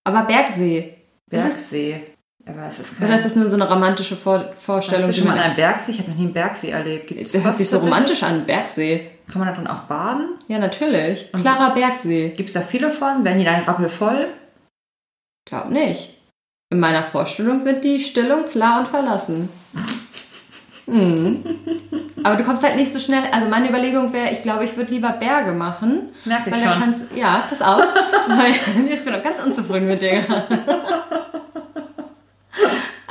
[SPEAKER 1] aber Bergsee.
[SPEAKER 2] Bergsee. Aber es ist kein.
[SPEAKER 1] oder ist das nur so eine romantische Vor Vorstellung?
[SPEAKER 2] du
[SPEAKER 1] die
[SPEAKER 2] schon mal an einem Bergsee? Ich habe noch nie einen Bergsee erlebt. Gibt es
[SPEAKER 1] Das hört sich so romantisch an, Bergsee.
[SPEAKER 2] Kann man da dann auch baden?
[SPEAKER 1] Ja, natürlich. Klarer Bergsee.
[SPEAKER 2] Gibt es da viele von? Werden die dann rappelvoll?
[SPEAKER 1] Glaub nicht. In meiner Vorstellung sind die still und klar und verlassen. Mhm. Aber du kommst halt nicht so schnell. Also meine Überlegung wäre, ich glaube, ich würde lieber Berge machen.
[SPEAKER 2] Merke ich
[SPEAKER 1] weil
[SPEAKER 2] schon.
[SPEAKER 1] kannst Ja, pass auf. weil, ich bin auch ganz unzufrieden mit dir gerade.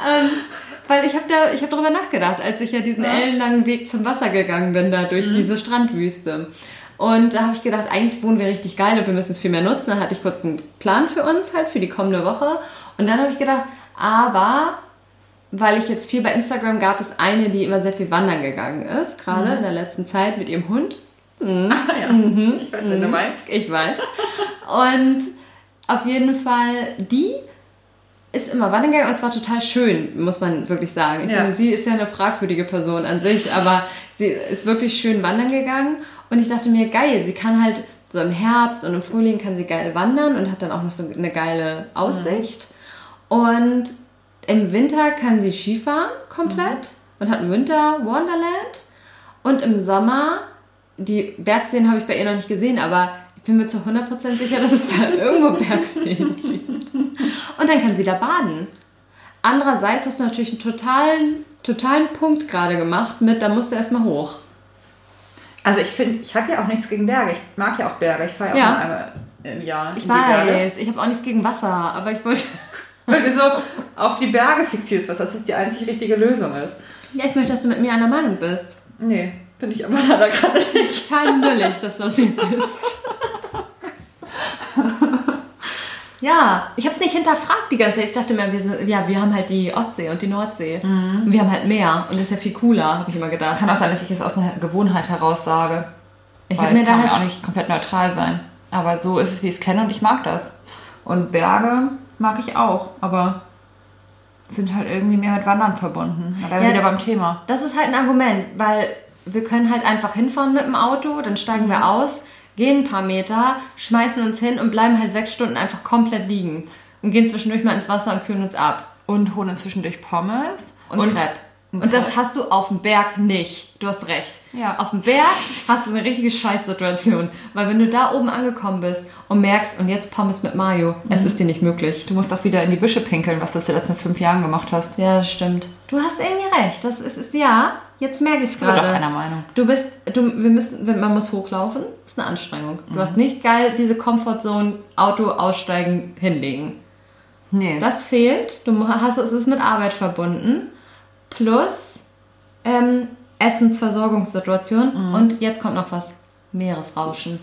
[SPEAKER 1] ähm, weil ich habe da, ich habe darüber nachgedacht, als ich ja diesen ellenlangen Weg zum Wasser gegangen bin, da
[SPEAKER 2] Mhm.
[SPEAKER 1] durch diese Strandwüste. Und da habe ich gedacht, eigentlich wohnen wir richtig geil und wir müssen es viel mehr nutzen. Dann hatte ich kurz einen Plan für uns halt für die kommende Woche. Und dann habe ich gedacht, aber weil ich jetzt viel bei Instagram gab es eine, die immer sehr viel wandern gegangen ist, gerade
[SPEAKER 2] Mhm.
[SPEAKER 1] in der letzten Zeit mit ihrem Hund.
[SPEAKER 2] Ah, ja. Ich weiß, wen du meinst.
[SPEAKER 1] Ich weiß. Und auf jeden Fall, die ist immer wandern gegangen und es war total schön, muss man wirklich sagen. Ich
[SPEAKER 2] Ja.
[SPEAKER 1] finde, sie ist ja eine fragwürdige Person an sich, aber sie ist wirklich schön wandern gegangen und ich dachte mir, geil, sie kann halt so im Herbst und im Frühling kann sie geil wandern und hat dann auch noch so eine geile Aussicht. Und im Winter kann sie Skifahren komplett und hat ein Winter Wonderland. Und im Sommer, die Bergseen habe ich bei ihr noch nicht gesehen, aber bin mir zu 100% sicher, dass es da irgendwo Bergseen gibt. Und dann kann sie da baden. Andererseits hast du natürlich einen totalen, totalen Punkt gerade gemacht mit, da musst du erstmal hoch.
[SPEAKER 2] Also ich finde, ich habe ja auch nichts gegen Berge. Ich mag ja auch Berge. Ich fahre ja auch mal einmal im Jahr
[SPEAKER 1] Ich weiß, ich habe auch nichts gegen Wasser, aber ich wollte.
[SPEAKER 2] Weil du so auf die Berge fixierst, was das die einzig richtige Lösung ist.
[SPEAKER 1] Ja, ich möchte, dass du mit mir einer Meinung bist.
[SPEAKER 2] Nee, finde ich aber leider gerade nicht.
[SPEAKER 1] Total müllig, dass du das bist. Ja, ich habe es nicht hinterfragt die ganze Zeit. Ich dachte mir, wir, sind, ja, wir haben halt die Ostsee und die Nordsee. Und wir haben halt Meer. Und das ist ja viel cooler, habe ich immer gedacht.
[SPEAKER 2] Kann auch sein, dass ich es aus einer Gewohnheit heraus sage.
[SPEAKER 1] Ich
[SPEAKER 2] Weil
[SPEAKER 1] mir
[SPEAKER 2] ich
[SPEAKER 1] da
[SPEAKER 2] kann
[SPEAKER 1] halt
[SPEAKER 2] auch nicht komplett neutral sein. Aber so ist es, wie ich es kenne und ich mag das. Und Berge mag ich auch, aber sind halt irgendwie mehr mit Wandern verbunden. Da ja, wieder beim Thema.
[SPEAKER 1] Das ist halt ein Argument, weil wir können halt einfach hinfahren mit dem Auto, dann steigen wir aus, gehen ein paar Meter, schmeißen uns hin und bleiben halt sechs Stunden einfach komplett liegen und gehen zwischendurch mal ins Wasser und kühlen uns ab.
[SPEAKER 2] Und holen uns zwischendurch Pommes.
[SPEAKER 1] Und, und Crepe. Und das hast du auf dem Berg nicht. Du hast recht. Ja. Auf dem Berg hast du eine richtige Scheißsituation. Weil wenn du da oben angekommen bist und merkst, und jetzt Pommes mit Mayo, mhm. es ist dir nicht möglich.
[SPEAKER 2] Du musst auch wieder in die Büsche pinkeln, was du jetzt mit fünf Jahren gemacht hast.
[SPEAKER 1] Ja, das stimmt. Du hast irgendwie recht. Das ist, ist ja, jetzt merke ich es gerade. Ich bin
[SPEAKER 2] einer Meinung.
[SPEAKER 1] Du bist, du, wir müssen, man muss hochlaufen. Ist eine Anstrengung. Du mhm. hast nicht geil diese Comfortzone, Auto aussteigen, hinlegen. Nee. Das fehlt. Du hast, es ist mit Arbeit verbunden plus ähm, Essensversorgungssituation mhm. und jetzt kommt noch was. Meeresrauschen.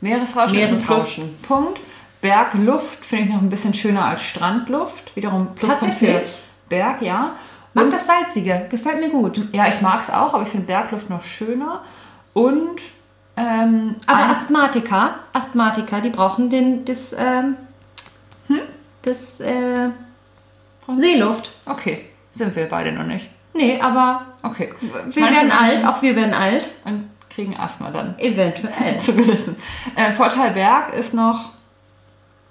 [SPEAKER 2] Meeresrauschen, Meeresrauschen. ist ein Punkt. Bergluft finde ich noch ein bisschen schöner als Strandluft. Wiederum Pluspunkt für Berg, ja.
[SPEAKER 1] Mag das Salzige, gefällt mir gut.
[SPEAKER 2] Ja, ich mag es auch, aber ich finde Bergluft noch schöner. Und ähm,
[SPEAKER 1] aber Asthmatiker, Asthmatiker, die brauchen den, das, ähm, hm? das äh, Seeluft.
[SPEAKER 2] Okay. Sind wir beide noch nicht.
[SPEAKER 1] Nee, aber
[SPEAKER 2] okay.
[SPEAKER 1] wir Manche werden alt, auch wir werden alt.
[SPEAKER 2] Und kriegen Asthma dann.
[SPEAKER 1] Eventuell.
[SPEAKER 2] Zumindest. Äh, Vorteil Berg ist noch,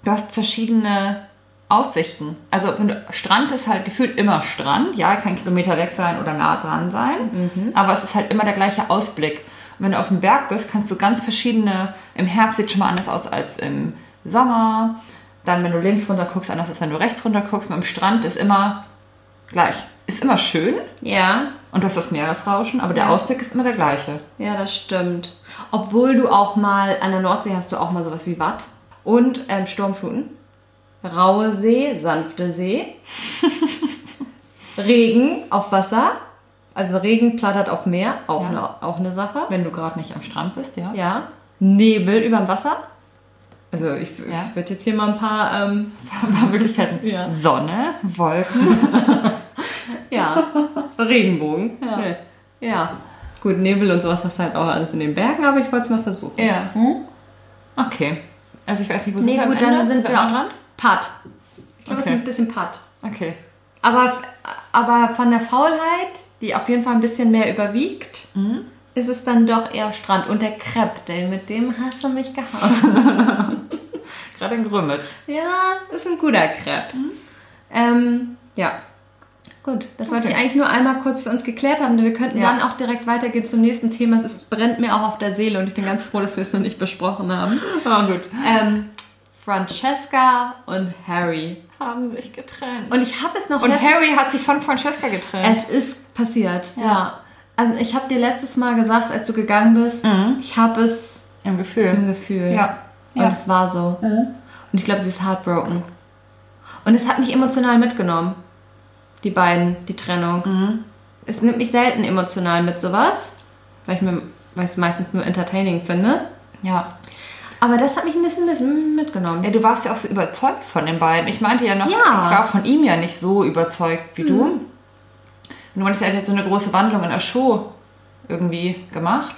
[SPEAKER 2] du hast verschiedene Aussichten. Also Strand ist halt gefühlt immer Strand. Ja, kein Kilometer weg sein oder nah dran sein. Mhm. Aber es ist halt immer der gleiche Ausblick. Und wenn du auf dem Berg bist, kannst du ganz verschiedene, im Herbst sieht schon mal anders aus als im Sommer. Dann, wenn du links runter guckst, anders als wenn du rechts runter guckst. Mit dem Strand ist immer gleich. Ist immer schön.
[SPEAKER 1] Ja.
[SPEAKER 2] Und du hast das Meeresrauschen, aber der ja. Ausblick ist immer der gleiche.
[SPEAKER 1] Ja, das stimmt. Obwohl du auch mal an der Nordsee hast du auch mal sowas wie Watt und ähm, Sturmfluten. Raue See, sanfte See. Regen auf Wasser. Also Regen plattert auf Meer, auch, ja. eine, auch eine Sache.
[SPEAKER 2] Wenn du gerade nicht am Strand bist, ja.
[SPEAKER 1] Ja. Nebel überm Wasser. Also ich, ja. ich würde jetzt hier mal ein paar, ähm,
[SPEAKER 2] ein paar Möglichkeiten. Ja. Sonne, Wolken.
[SPEAKER 1] ja, Regenbogen. Ja. ja. Gut, Nebel und sowas hast du halt auch alles in den Bergen, aber ich wollte es mal versuchen.
[SPEAKER 2] Ja. Hm? Okay. Also ich weiß nicht, wo
[SPEAKER 1] nee, sind wir gut, dann Ende? sind wir am Strand? Patt. Ich glaube, okay. es ist ein bisschen Patt.
[SPEAKER 2] Okay.
[SPEAKER 1] Aber, aber von der Faulheit, die auf jeden Fall ein bisschen mehr überwiegt, mhm ist es dann doch eher Strand. Und der Crepe, denn mit dem hast du mich gehauen.
[SPEAKER 2] Gerade in Grümitz.
[SPEAKER 1] Ja, ist ein guter Crepe. Mhm. Ähm, ja. Gut, das wollte ich eigentlich nur einmal kurz für uns geklärt haben. Wir könnten ja. dann auch direkt weitergehen zum nächsten Thema. Es brennt mir auch auf der Seele und ich bin ganz froh, dass wir es noch nicht besprochen haben.
[SPEAKER 2] Oh, gut.
[SPEAKER 1] Ähm, Francesca und Harry
[SPEAKER 2] haben sich getrennt.
[SPEAKER 1] Und ich habe es noch.
[SPEAKER 2] Und Harry hat sich von Francesca getrennt.
[SPEAKER 1] Es ist passiert, ja. ja. Also ich habe dir letztes Mal gesagt, als du gegangen bist, mhm. ich habe es
[SPEAKER 2] im Gefühl.
[SPEAKER 1] Im Gefühl.
[SPEAKER 2] Ja.
[SPEAKER 1] Und ja. es war so. Mhm. Und ich glaube, sie ist heartbroken. Und es hat mich emotional mitgenommen. Die beiden, die Trennung. Mhm. Es nimmt mich selten emotional mit sowas, weil ich mir weil ich es meistens nur entertaining finde.
[SPEAKER 2] Ja.
[SPEAKER 1] Aber das hat mich ein bisschen, mitgenommen.
[SPEAKER 2] Ja, du warst ja auch so überzeugt von den beiden. Ich meinte ja noch, ja. ich war von ihm ja nicht so überzeugt wie mhm. du. Und du meinst, er hat jetzt so eine große Wandlung in der Show irgendwie gemacht.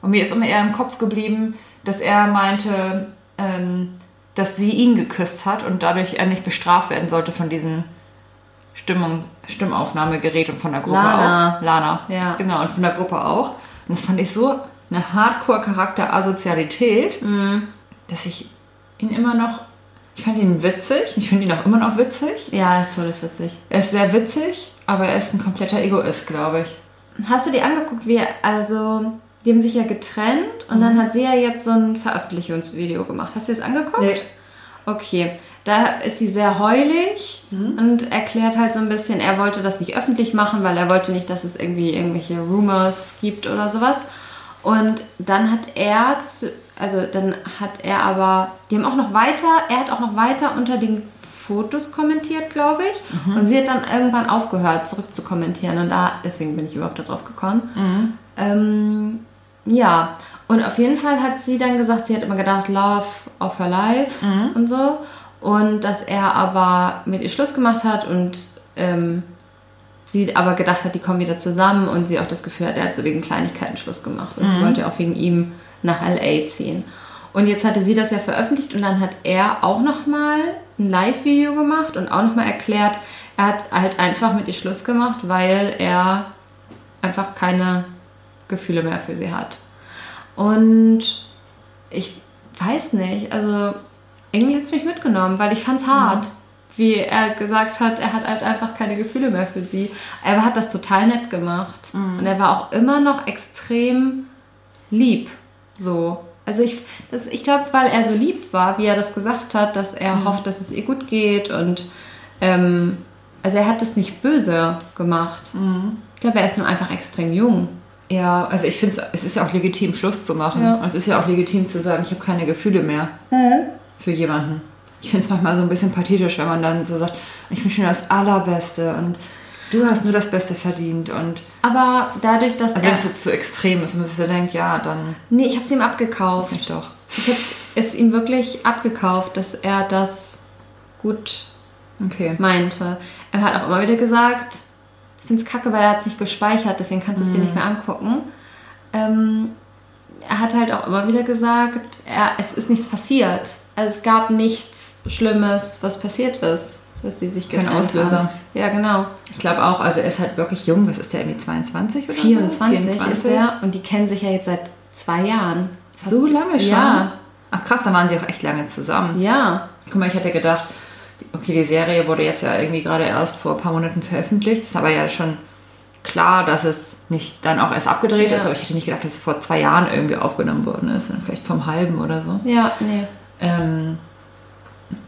[SPEAKER 2] Und mir ist immer eher im Kopf geblieben, dass er meinte, ähm, dass sie ihn geküsst hat und dadurch er nicht bestraft werden sollte von diesem Stimmung, Stimmaufnahmegerät und von der Gruppe
[SPEAKER 1] Lana.
[SPEAKER 2] auch. Lana.
[SPEAKER 1] Ja.
[SPEAKER 2] Genau, und von der Gruppe auch. Und das fand ich so eine Hardcore-Charakter-Asozialität,
[SPEAKER 1] mhm.
[SPEAKER 2] dass ich ihn immer noch ich fand ihn witzig. Ich finde ihn auch immer noch witzig.
[SPEAKER 1] Ja, er ist todeswitzig.
[SPEAKER 2] Er ist sehr witzig, aber er ist ein kompletter Egoist, glaube ich.
[SPEAKER 1] Hast du dir angeguckt, wie er, also, die haben sich ja getrennt und mhm. dann hat sie ja jetzt so ein Veröffentlichungsvideo gemacht. Hast du das angeguckt?
[SPEAKER 2] Nee.
[SPEAKER 1] Okay. Da ist sie sehr heulig mhm. und erklärt halt so ein bisschen, er wollte das nicht öffentlich machen, weil er wollte nicht, dass es irgendwie irgendwelche Rumors gibt oder sowas. Und dann hat er zu, also dann hat er aber, die haben auch noch weiter, er hat auch noch weiter unter den Fotos kommentiert, glaube ich. Mhm. Und sie hat dann irgendwann aufgehört, zurück zu kommentieren. Und da, deswegen bin ich überhaupt darauf gekommen.
[SPEAKER 2] Mhm.
[SPEAKER 1] Ähm, ja, und auf jeden Fall hat sie dann gesagt, sie hat immer gedacht, Love of her life mhm. und so. Und dass er aber mit ihr Schluss gemacht hat und ähm, sie aber gedacht hat, die kommen wieder zusammen und sie auch das Gefühl hat, er hat so wegen Kleinigkeiten Schluss gemacht. Und sie mhm. wollte auch wegen ihm nach LA ziehen. Und jetzt hatte sie das ja veröffentlicht und dann hat er auch nochmal ein Live-Video gemacht und auch nochmal erklärt, er hat halt einfach mit ihr Schluss gemacht, weil er einfach keine Gefühle mehr für sie hat. Und ich weiß nicht, also irgendwie hat es mich mitgenommen, weil ich fand es hart, wie er gesagt hat, er hat halt einfach keine Gefühle mehr für sie. Er hat das total nett gemacht. Und er war auch immer noch extrem lieb. So. Also ich, das- ich glaube, weil er so lieb war, wie er das gesagt hat, dass er hofft, dass es ihr gut geht und ähm, also er hat das nicht böse gemacht. Ich glaube, er ist nur einfach extrem jung.
[SPEAKER 2] Ja, also ich finde, es ist ja auch legitim, Schluss zu machen.
[SPEAKER 1] Ja.
[SPEAKER 2] Es ist ja auch legitim zu sagen, ich habe keine Gefühle mehr für jemanden. Ich finde es manchmal so ein bisschen pathetisch, wenn man dann so sagt, ich wünsche dir das Allerbeste und du hast nur das Beste verdient. Und
[SPEAKER 1] Aber dadurch, dass
[SPEAKER 2] also wenn es so zu extrem ist und man sich so denkt, ja, dann
[SPEAKER 1] Nee, ich habe es ihm abgekauft.
[SPEAKER 2] ich doch.
[SPEAKER 1] Ich habe es ihm wirklich abgekauft, dass er das gut
[SPEAKER 2] Okay.
[SPEAKER 1] meinte. Er hat auch immer wieder gesagt, ich finde es kacke, weil er hat es nicht gespeichert, deswegen kannst du es dir nicht mehr angucken. Ähm, er hat halt auch immer wieder gesagt, er, es ist nichts passiert. Also es gab nichts Schlimmes, was passiert ist, dass sie sich
[SPEAKER 2] Kein
[SPEAKER 1] getrennt
[SPEAKER 2] Auslöser.
[SPEAKER 1] haben. Ja, genau.
[SPEAKER 2] Ich glaube auch, also er ist halt wirklich jung. Was ist der, irgendwie 22 oder
[SPEAKER 1] 24,
[SPEAKER 2] so?
[SPEAKER 1] ist er und die kennen sich ja jetzt seit zwei Jahren. Fast-
[SPEAKER 2] So lange schon?
[SPEAKER 1] Ja,
[SPEAKER 2] Ach krass, da waren sie auch echt lange zusammen.
[SPEAKER 1] ja.
[SPEAKER 2] Guck mal, ich hätte gedacht, okay, die Serie wurde jetzt ja irgendwie gerade erst vor ein paar Monaten veröffentlicht. Ist aber ja schon klar, dass es nicht dann auch erst abgedreht
[SPEAKER 1] Ja.
[SPEAKER 2] ist. Aber ich hätte nicht gedacht, dass es vor zwei Jahren irgendwie aufgenommen worden ist. Vielleicht vom halben oder so.
[SPEAKER 1] Ja, nee.
[SPEAKER 2] Ähm,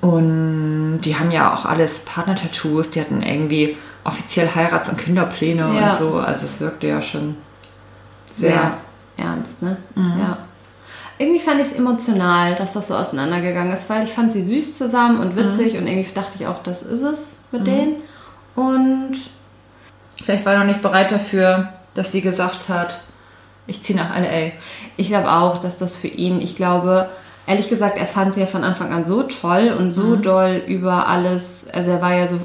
[SPEAKER 2] und die haben ja auch alles Partner-Tattoos. Die hatten irgendwie offiziell Heirats- und Kinderpläne
[SPEAKER 1] Ja.
[SPEAKER 2] und so. Also es wirkte ja schon
[SPEAKER 1] sehr
[SPEAKER 2] sehr.
[SPEAKER 1] ernst, ne? Ja. Irgendwie fand ich es emotional, dass das so auseinandergegangen ist, weil ich fand sie süß zusammen und witzig und irgendwie dachte ich auch, das ist es mit denen. Und
[SPEAKER 2] Vielleicht war er noch nicht bereit dafür, dass sie gesagt hat, ich ziehe nach LA.
[SPEAKER 1] ich glaube auch, dass das für ihn, ich glaube, ehrlich gesagt, er fand sie ja von Anfang an so toll und so doll über alles, also er war ja so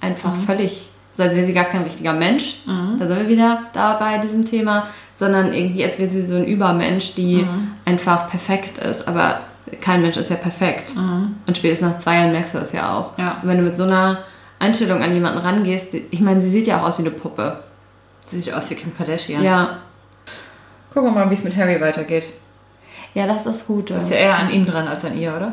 [SPEAKER 1] einfach völlig, so als wäre sie gar kein richtiger Mensch. Da sind wir wieder da bei diesem Thema, sondern irgendwie, als wäre sie so ein Übermensch, die einfach perfekt ist. Aber kein Mensch ist ja perfekt. Und spätestens nach zwei Jahren merkst du das ja auch.
[SPEAKER 2] Ja.
[SPEAKER 1] Und wenn du mit so einer Einstellung an jemanden rangehst, ich meine, sie sieht ja auch aus wie eine Puppe.
[SPEAKER 2] Sie sieht aus wie Kim Kardashian.
[SPEAKER 1] Ja,
[SPEAKER 2] Gucken wir mal, wie es mit Harry weitergeht.
[SPEAKER 1] Ja, das ist das Gute.
[SPEAKER 2] Ist ja eher an ihm dran als an ihr, oder?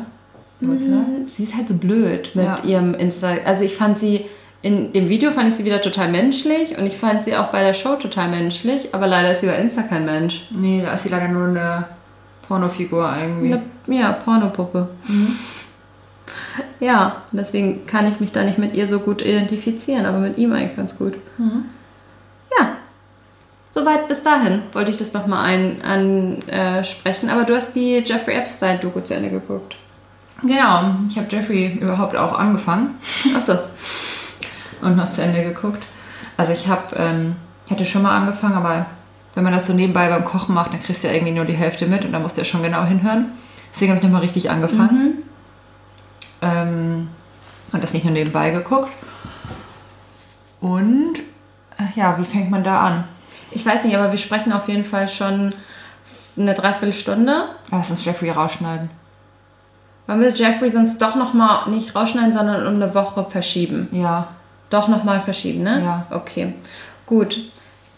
[SPEAKER 2] Emotional?
[SPEAKER 1] Sie ist halt so blöd mit
[SPEAKER 2] Ja.
[SPEAKER 1] ihrem Insta. Also ich fand sie in dem Video fand ich sie wieder total menschlich und ich fand sie auch bei der Show total menschlich, aber leider ist sie bei Insta kein Mensch.
[SPEAKER 2] Nee, da ist sie leider nur eine Pornofigur irgendwie.
[SPEAKER 1] Eine, ja, Pornopuppe. Ja, deswegen kann ich mich da nicht mit ihr so gut identifizieren, aber mit ihm eigentlich ganz gut. Ja, soweit bis dahin wollte ich das nochmal ansprechen. Sprechen. aber du hast die Jeffrey Epstein-Doku zu Ende geguckt.
[SPEAKER 2] Genau, ich habe Jeffrey überhaupt auch angefangen
[SPEAKER 1] Achso,
[SPEAKER 2] und noch zu Ende geguckt. Also ich habe, ähm, ich hatte schon mal angefangen, aber wenn man das so nebenbei beim Kochen macht, dann kriegst du ja irgendwie nur die Hälfte mit und dann musst du ja schon genau hinhören. Deswegen habe ich nochmal richtig angefangen. Ähm, und das nicht nur nebenbei geguckt. Und äh, ja, wie fängt man da an?
[SPEAKER 1] Ich weiß nicht, aber wir sprechen auf jeden Fall schon eine Dreiviertelstunde.
[SPEAKER 2] Lass uns Jeffrey rausschneiden.
[SPEAKER 1] Wollen wir Jeffrey sonst doch nochmal nicht rausschneiden, sondern um eine Woche verschieben?
[SPEAKER 2] Ja,
[SPEAKER 1] Doch nochmal verschieben, ne?
[SPEAKER 2] Ja.
[SPEAKER 1] Okay, gut.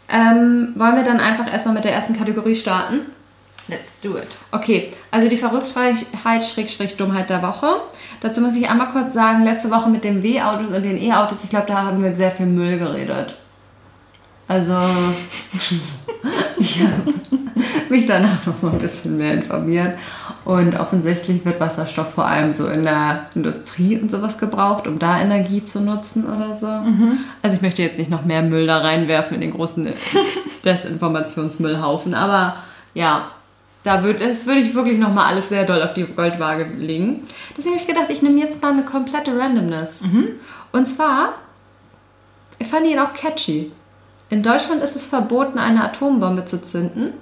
[SPEAKER 1] Ähm, wollen wir dann einfach erstmal mit der ersten Kategorie starten?
[SPEAKER 2] let's do it.
[SPEAKER 1] Okay, also die Verrücktheit, Schrägstrich Dummheit der Woche. Dazu muss ich einmal kurz sagen, letzte Woche mit den W-Autos und den E-Autos, ich glaube, da haben wir sehr viel Müll geredet. Also, ich habe mich danach noch mal ein bisschen mehr informiert. Und offensichtlich wird Wasserstoff vor allem so in der Industrie und sowas gebraucht, um da Energie zu nutzen oder so. Also ich möchte jetzt nicht noch mehr Müll da reinwerfen in den großen Desinformationsmüllhaufen, aber ja, da würde das würde ich wirklich noch mal alles sehr doll auf die Goldwaage legen. Deswegen habe ich gedacht, ich nehme jetzt mal eine komplette Randomness. Und zwar, ich fand ihn auch catchy. In Deutschland ist es verboten, eine Atombombe zu zünden.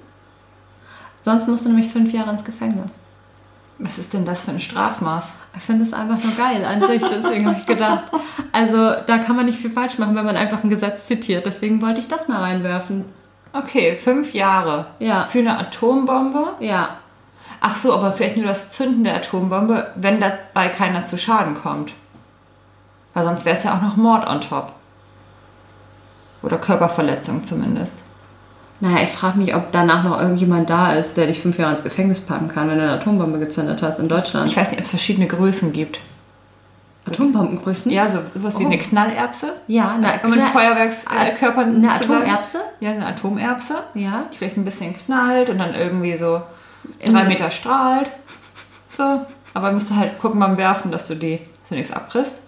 [SPEAKER 1] Sonst musst du nämlich fünf Jahre ins Gefängnis.
[SPEAKER 2] Was ist denn das für ein Strafmaß?
[SPEAKER 1] Ich finde es einfach nur geil an sich, deswegen habe ich gedacht. Also da kann man nicht viel falsch machen, wenn man einfach ein Gesetz zitiert. Deswegen wollte ich das mal reinwerfen.
[SPEAKER 2] Okay, fünf Jahre.
[SPEAKER 1] Ja.
[SPEAKER 2] Für eine Atombombe.
[SPEAKER 1] Ja,
[SPEAKER 2] Ach so, aber vielleicht nur das Zünden der Atombombe, wenn dabei keiner zu Schaden kommt. Weil sonst wäre es ja auch noch Mord on top. Oder Körperverletzung zumindest.
[SPEAKER 1] Naja, ich frage mich, ob danach noch irgendjemand da ist, der dich fünf Jahre ins Gefängnis packen kann, wenn du eine Atombombe gezündet hast in Deutschland.
[SPEAKER 2] Ich weiß nicht, ob es verschiedene Größen gibt.
[SPEAKER 1] Atombombengrößen?
[SPEAKER 2] Ja, so sowas wie
[SPEAKER 1] Oh.
[SPEAKER 2] eine Knallerbse.
[SPEAKER 1] Ja, eine,
[SPEAKER 2] Um mit
[SPEAKER 1] Kna-
[SPEAKER 2] Feuerwerkskörpern
[SPEAKER 1] eine
[SPEAKER 2] zu bleiben.
[SPEAKER 1] Atomerbse?
[SPEAKER 2] Ja, eine Atomerbse.
[SPEAKER 1] Ja.
[SPEAKER 2] Die vielleicht ein bisschen knallt und dann irgendwie so
[SPEAKER 1] In-
[SPEAKER 2] drei Meter strahlt. So. Aber musst du halt gucken beim Werfen, dass du die zunächst abkriegst.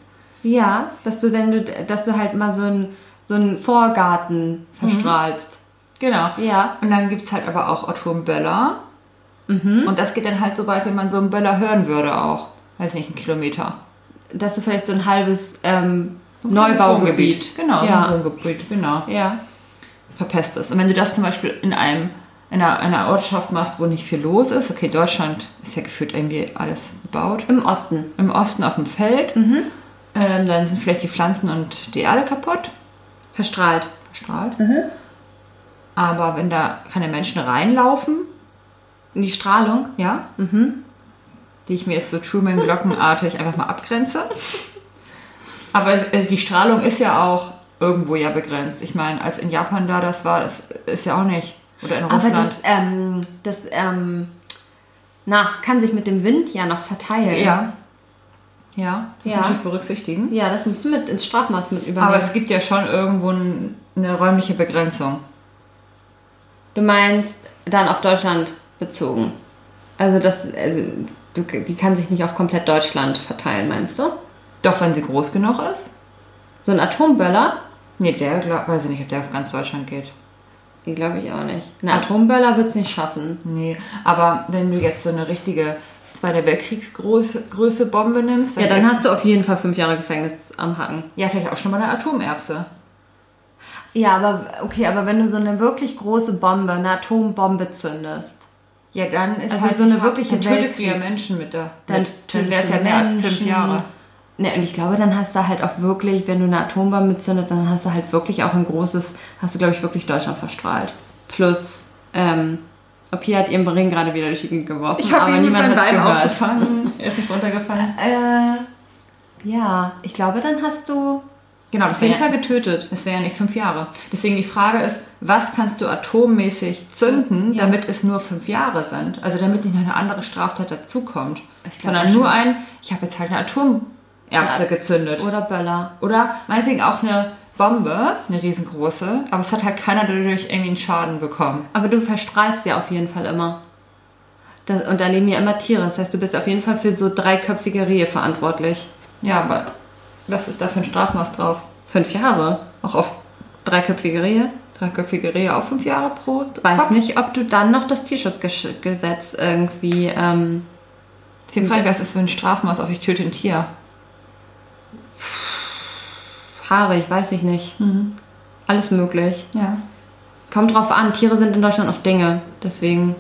[SPEAKER 1] Ja, dass du, wenn du, dass du halt mal so einen so einen Vorgarten verstrahlst.
[SPEAKER 2] Genau.
[SPEAKER 1] Ja.
[SPEAKER 2] Und dann gibt es halt aber auch Atomböller.
[SPEAKER 1] Mhm.
[SPEAKER 2] Und das geht dann halt so weit, wenn man so einen Böller hören würde auch. Weiß nicht, einen Kilometer.
[SPEAKER 1] Dass du vielleicht so ein halbes ähm,
[SPEAKER 2] So ein
[SPEAKER 1] Neubaugebiet.
[SPEAKER 2] Genau,
[SPEAKER 1] Ja.
[SPEAKER 2] so ein Wohngebiet, genau.
[SPEAKER 1] Ja.
[SPEAKER 2] Verpestest. Und wenn du das zum Beispiel in einem in einer, einer Ortschaft machst, wo nicht viel los ist, okay, Deutschland ist ja gefühlt irgendwie alles bebaut.
[SPEAKER 1] Im Osten.
[SPEAKER 2] Im Osten auf dem Feld,
[SPEAKER 1] Mhm.
[SPEAKER 2] ähm, dann sind vielleicht die Pflanzen und die Erde kaputt,
[SPEAKER 1] Verstrahlt.
[SPEAKER 2] verstrahlt.
[SPEAKER 1] Mhm.
[SPEAKER 2] Aber wenn da keine Menschen reinlaufen,
[SPEAKER 1] In die Strahlung.
[SPEAKER 2] ja,
[SPEAKER 1] Mhm.
[SPEAKER 2] die ich mir jetzt so Truman-Glockenartig einfach mal abgrenze. Aber äh, die Strahlung ist ja auch irgendwo ja begrenzt. Ich meine, als in Japan da das war, das ist ja auch nicht. Oder in
[SPEAKER 1] Aber
[SPEAKER 2] Russland.
[SPEAKER 1] das, ähm, das ähm, na, kann sich mit dem Wind ja noch verteilen.
[SPEAKER 2] ja. Ja, das
[SPEAKER 1] Ja.
[SPEAKER 2] muss ich berücksichtigen.
[SPEAKER 1] Ja, das musst du mit ins Strafmaß mit übernehmen.
[SPEAKER 2] Aber es gibt ja schon irgendwo ein, eine räumliche Begrenzung.
[SPEAKER 1] Du meinst dann auf Deutschland bezogen. Also das, also du, die kann sich nicht auf komplett Deutschland verteilen, meinst du?
[SPEAKER 2] Doch, wenn sie groß genug ist.
[SPEAKER 1] So ein Atomböller?
[SPEAKER 2] Nee, der glaub, weiß ich nicht, ob der auf ganz Deutschland geht.
[SPEAKER 1] Die glaube ich auch nicht. Ein Atomböller wird es nicht schaffen.
[SPEAKER 2] Nee, aber wenn du jetzt so eine richtige Zweiter Weltkriegsgröße Größe Bombe nimmst,
[SPEAKER 1] Ja, dann hast du auf jeden Fall fünf Jahre Gefängnis am Haken.
[SPEAKER 2] ja vielleicht auch schon mal eine Atomerbse.
[SPEAKER 1] Ja, aber okay, aber wenn du so eine wirklich große Bombe, eine Atombombe zündest,
[SPEAKER 2] Ja, dann ist
[SPEAKER 1] Also
[SPEAKER 2] halt
[SPEAKER 1] so eine wirkliche
[SPEAKER 2] dann tötest du ja Menschen mit der.
[SPEAKER 1] dann
[SPEAKER 2] dann
[SPEAKER 1] tötest
[SPEAKER 2] wäre es
[SPEAKER 1] du
[SPEAKER 2] ja mehr als fünf. Jahre.
[SPEAKER 1] Ne, und ich glaube, dann hast du halt auch wirklich, wenn du eine Atombombe zündet, dann hast du halt wirklich auch ein großes, hast du, glaube ich, wirklich Deutschland verstrahlt. Plus, ähm, Opie hat ihren Ring gerade wieder durch die Gegend geworfen,
[SPEAKER 2] Ich habe
[SPEAKER 1] aber
[SPEAKER 2] ihn mit
[SPEAKER 1] niemand hat
[SPEAKER 2] Bein
[SPEAKER 1] gehört.
[SPEAKER 2] aufgefangen. Er ist nicht runtergefallen.
[SPEAKER 1] Äh, ja, ich glaube, dann hast du
[SPEAKER 2] Genau,
[SPEAKER 1] auf jeden Fall getötet.
[SPEAKER 2] das wär ja nicht fünf Jahre. Deswegen die Frage ist, was kannst du atommäßig zünden,
[SPEAKER 1] Ja.
[SPEAKER 2] damit es nur fünf Jahre sind? Also damit nicht noch eine andere Straftat dazukommt. Sondern nur ein, ich habe jetzt halt eine Atomerbse
[SPEAKER 1] Ja.
[SPEAKER 2] gezündet.
[SPEAKER 1] Oder Böller.
[SPEAKER 2] Oder meinetwegen auch eine Bombe, eine riesengroße, aber es hat halt keiner dadurch irgendwie einen Schaden bekommen.
[SPEAKER 1] Aber du verstrahlst ja auf jeden Fall immer. Das, und da leben ja immer Tiere. Das heißt, du bist auf jeden Fall für so dreiköpfige Rehe verantwortlich.
[SPEAKER 2] Ja, aber was ist da für ein Strafmaß drauf?
[SPEAKER 1] Fünf Jahre.
[SPEAKER 2] Auch auf
[SPEAKER 1] Dreiköpfige Rehe.
[SPEAKER 2] dreiköpfige Rehe auch fünf Jahre pro
[SPEAKER 1] Weiß
[SPEAKER 2] Kopf?
[SPEAKER 1] nicht, ob du dann noch das Tierschutzgesetz irgendwie. Ähm,
[SPEAKER 2] Frage, was ist für ein Strafmaß auf ich töte ein Tier?
[SPEAKER 1] Haarig, weiß ich nicht. Alles möglich.
[SPEAKER 2] Ja.
[SPEAKER 1] Kommt drauf an. Tiere sind in Deutschland auch Dinge. Deswegen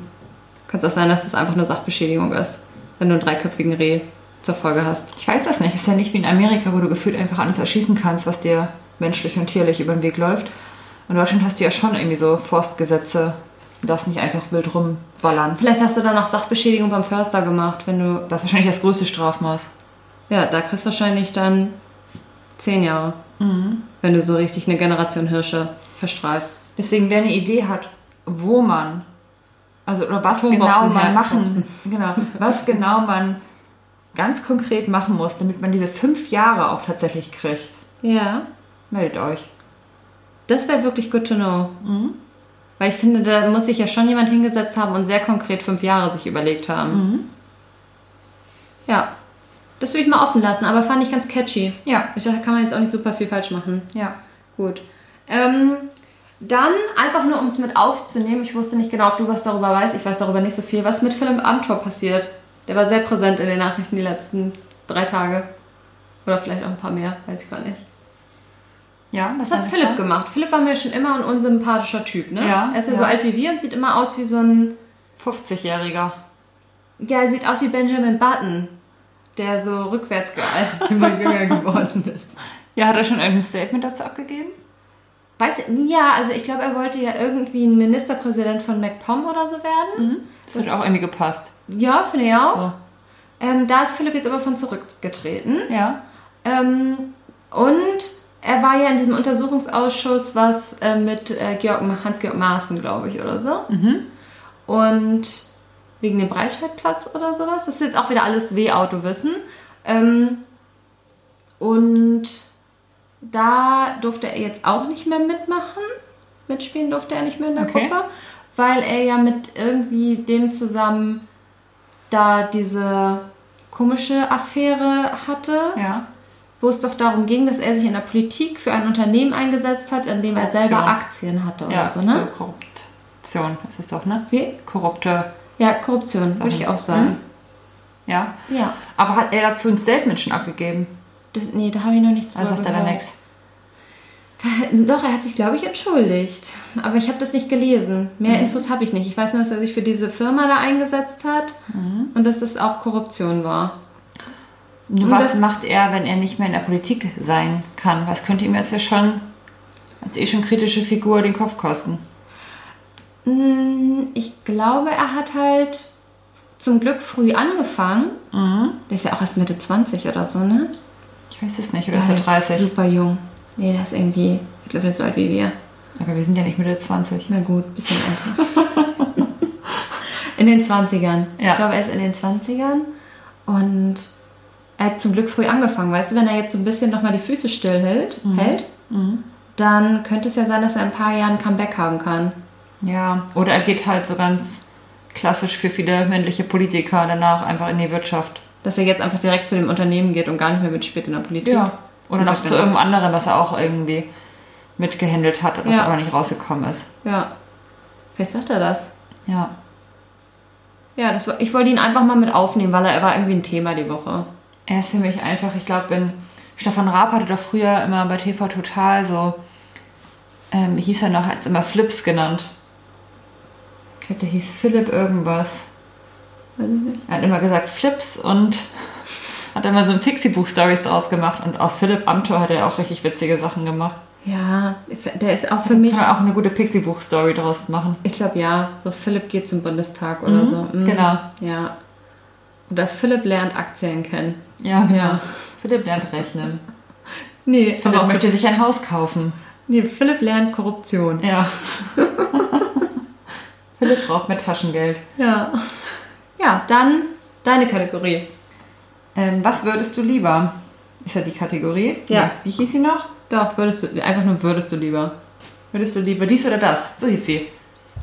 [SPEAKER 1] kann es auch sein, dass es einfach nur Sachbeschädigung ist. Wenn du einen dreiköpfigen Reh zur Folge hast.
[SPEAKER 2] Ich weiß das nicht. Ist ja nicht wie in Amerika, wo du gefühlt einfach alles erschießen kannst, was dir menschlich und tierlich über den Weg läuft. In Deutschland hast du ja schon irgendwie so Forstgesetze, das nicht einfach wild rumballern.
[SPEAKER 1] Vielleicht hast du dann auch Sachbeschädigung beim Förster gemacht, wenn du.
[SPEAKER 2] Das ist wahrscheinlich das größte Strafmaß.
[SPEAKER 1] Ja, da kriegst du wahrscheinlich dann zehn Jahre. Wenn du so richtig eine Generation Hirsche verstrahlst.
[SPEAKER 2] Deswegen, wer eine Idee hat, wo man, also oder was genau man machen,
[SPEAKER 1] herbomben.
[SPEAKER 2] genau, was genau man ganz konkret machen muss, damit man diese fünf Jahre auch tatsächlich kriegt,
[SPEAKER 1] Ja.
[SPEAKER 2] meldet euch.
[SPEAKER 1] Das wäre wirklich good to know. Weil ich finde, da muss sich ja schon jemand hingesetzt haben und sehr konkret fünf Jahre sich überlegt haben. Ja. Das würde ich mal offen lassen, aber fand ich ganz catchy.
[SPEAKER 2] Ja,
[SPEAKER 1] Ich dachte, da kann man jetzt auch nicht super viel falsch machen.
[SPEAKER 2] ja.
[SPEAKER 1] Gut. Ähm, dann einfach nur, um es mit aufzunehmen. Ich wusste nicht genau, ob du was darüber weißt. Ich weiß darüber nicht so viel. Was ist mit Philipp Amthor passiert? Der war sehr präsent in den Nachrichten die letzten drei Tage. Oder vielleicht auch ein paar mehr, weiß ich gar nicht.
[SPEAKER 2] Ja,
[SPEAKER 1] Was hat Philipp gemacht? Philipp war mir schon immer ein unsympathischer Typ, ne?
[SPEAKER 2] Ja,
[SPEAKER 1] Er ist ja,
[SPEAKER 2] ja.
[SPEAKER 1] so alt wie wir und sieht immer aus wie so ein.
[SPEAKER 2] 50-Jähriger.
[SPEAKER 1] Ja, er sieht aus wie Benjamin Button, der so rückwärts gealtert immer jünger geworden ist.
[SPEAKER 2] Ja, hat er schon irgendein Statement dazu abgegeben?
[SPEAKER 1] Weiß, ja, also ich glaube, er wollte ja irgendwie ein Ministerpräsident von MacPom oder so werden.
[SPEAKER 2] Das hat auch irgendwie gepasst.
[SPEAKER 1] Ja, finde ich auch.
[SPEAKER 2] So.
[SPEAKER 1] Ähm, da ist Philipp jetzt aber von zurückgetreten.
[SPEAKER 2] Ja.
[SPEAKER 1] Ähm, und er war ja in diesem Untersuchungsausschuss, was äh, mit äh, Georg, Hans-Georg Maaßen, glaube ich, oder so. Und wegen dem Breitscheidplatz oder sowas. Das ist jetzt auch wieder alles W-Auto-Wissen. Ähm, und da durfte er jetzt auch nicht mehr mitmachen. Mitspielen durfte er nicht mehr in der
[SPEAKER 2] Okay.
[SPEAKER 1] Gruppe, weil er ja mit irgendwie dem zusammen da diese komische Affäre hatte,
[SPEAKER 2] Ja.
[SPEAKER 1] wo es doch darum ging, dass er sich in der Politik für ein Unternehmen eingesetzt hat, in dem er selber
[SPEAKER 2] Korruption.
[SPEAKER 1] Aktien hatte oder
[SPEAKER 2] Ja,
[SPEAKER 1] so, ne?
[SPEAKER 2] Korruption ist es doch, ne?
[SPEAKER 1] Wie?
[SPEAKER 2] Korrupte,
[SPEAKER 1] Ja, Korruption, würde ich auch sagen.
[SPEAKER 2] ja.
[SPEAKER 1] Ja.
[SPEAKER 2] Aber hat er dazu ein Statement schon abgegeben?
[SPEAKER 1] Das, nee, da habe ich noch nichts
[SPEAKER 2] Also sagt er dann nichts.
[SPEAKER 1] Doch, er hat sich, glaube ich, entschuldigt. Aber ich habe das nicht gelesen. Mehr Infos habe ich nicht. Ich weiß nur, dass er sich für diese Firma da eingesetzt hat und dass es auch Korruption war.
[SPEAKER 2] Nur
[SPEAKER 1] Und
[SPEAKER 2] was
[SPEAKER 1] das-
[SPEAKER 2] macht er, wenn er nicht mehr in der Politik sein kann? Was könnte ihm jetzt ja schon als eh schon kritische Figur den Kopf kosten?
[SPEAKER 1] Mm, Ich glaube, er hat halt zum Glück früh angefangen. Der ist ja auch erst Mitte 20 oder so, ne?
[SPEAKER 2] Ich weiß es nicht, oder ist er
[SPEAKER 1] Der
[SPEAKER 2] 30?
[SPEAKER 1] super jung. Nee, der ist irgendwie, ich glaube, der ist so alt wie wir.
[SPEAKER 2] Aber wir sind ja nicht Mitte 20.
[SPEAKER 1] Na gut, bisschen älter. in den 20ern.
[SPEAKER 2] Ja.
[SPEAKER 1] Ich glaube, er ist in den 20ern. Und er hat zum Glück früh angefangen. Weißt du, wenn er jetzt so ein bisschen nochmal die Füße still hält, hält dann könnte es ja sein, dass er in ein paar Jahren ein Comeback haben kann.
[SPEAKER 2] Ja, oder er geht halt so ganz klassisch für viele männliche Politiker danach einfach in die Wirtschaft.
[SPEAKER 1] Dass er jetzt einfach direkt zu dem Unternehmen geht und gar nicht mehr mitspielt in der Politik.
[SPEAKER 2] Oder
[SPEAKER 1] Und
[SPEAKER 2] noch zu irgendeinem anderen, was er auch irgendwie mitgehandelt hat, was
[SPEAKER 1] Ja.
[SPEAKER 2] aber nicht rausgekommen ist.
[SPEAKER 1] Ja. Vielleicht sagt er das.
[SPEAKER 2] Ja.
[SPEAKER 1] Ja, das war, ich wollte ihn einfach mal mit aufnehmen, weil er war irgendwie ein Thema die Woche.
[SPEAKER 2] Er ist für mich einfach, ich glaube, wenn Stefan Raab hatte doch früher immer bei TV Total so, ähm, wie hieß er noch, hat es immer Flips genannt. Ich glaube, der hieß Philipp irgendwas.
[SPEAKER 1] Weiß ich nicht.
[SPEAKER 2] Er hat immer gesagt Flips und hat immer so ein Pixie-Buch-Stories draus gemacht. Und aus Philipp Amthor hat er auch richtig witzige Sachen gemacht.
[SPEAKER 1] Ja, der ist auch für mich.
[SPEAKER 2] Kann man auch eine gute Pixie-Buch-Story draus machen.
[SPEAKER 1] Ich glaube ja, so Philipp geht zum Bundestag oder so. Mhm.
[SPEAKER 2] Genau.
[SPEAKER 1] Ja. Oder Philipp lernt Aktien kennen.
[SPEAKER 2] Ja, genau.
[SPEAKER 1] Ja.
[SPEAKER 2] Philipp lernt rechnen.
[SPEAKER 1] Nee,
[SPEAKER 2] Philipp möchte sich ein Haus kaufen.
[SPEAKER 1] nee, Philipp lernt Korruption.
[SPEAKER 2] Ja. Philipp braucht mehr Taschengeld.
[SPEAKER 1] Ja. Ja, dann deine Kategorie.
[SPEAKER 2] Ähm, was würdest du lieber? Ist ja die Kategorie.
[SPEAKER 1] Ja.
[SPEAKER 2] Wie hieß sie noch?
[SPEAKER 1] Doch, würdest du, einfach nur würdest du lieber.
[SPEAKER 2] Würdest du lieber dies oder das? So hieß sie.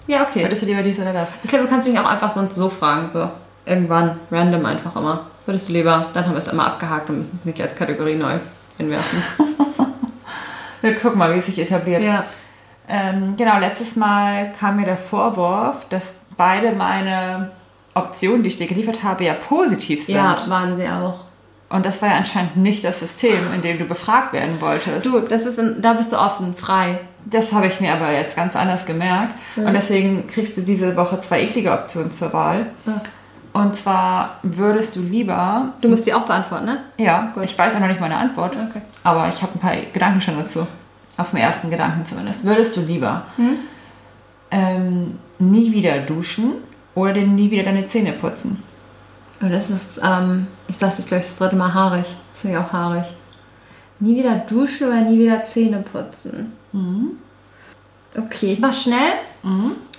[SPEAKER 1] Ja, okay.
[SPEAKER 2] Würdest du lieber dies oder das?
[SPEAKER 1] Ich glaube, du kannst mich auch einfach sonst so fragen, so irgendwann, random einfach immer. Würdest du lieber, dann haben wir es immer abgehakt und müssen es nicht als Kategorie neu einwerfen.
[SPEAKER 2] Wir gucken mal, wie es sich etabliert.
[SPEAKER 1] Ja.
[SPEAKER 2] Ähm, genau, letztes Mal kam mir der Vorwurf, dass beide meine Optionen, die ich dir geliefert habe, ja positiv sind.
[SPEAKER 1] Ja, waren sie auch.
[SPEAKER 2] Und das war ja anscheinend nicht das System, in dem du befragt werden wolltest.
[SPEAKER 1] Du, das ist ein, da bist du offen, frei.
[SPEAKER 2] Das habe ich mir aber jetzt ganz anders gemerkt. Und deswegen kriegst du diese Woche zwei eklige Optionen zur Wahl.
[SPEAKER 1] Ja.
[SPEAKER 2] Und zwar würdest du lieber,
[SPEAKER 1] Du musst die auch beantworten, ne?
[SPEAKER 2] ja,
[SPEAKER 1] Gut.
[SPEAKER 2] ich weiß auch noch nicht meine Antwort,
[SPEAKER 1] Okay.
[SPEAKER 2] aber ich habe ein paar Gedanken schon dazu. Auf den ersten Gedanken zumindest. Würdest du lieber
[SPEAKER 1] Hm?
[SPEAKER 2] ähm, nie wieder duschen oder dir nie wieder deine Zähne putzen?
[SPEAKER 1] Und das ist, ähm, ich sag's jetzt gleich das dritte Mal haarig. Das finde ich auch haarig. Nie wieder duschen oder nie wieder Zähne putzen. Okay, ich mach schnell.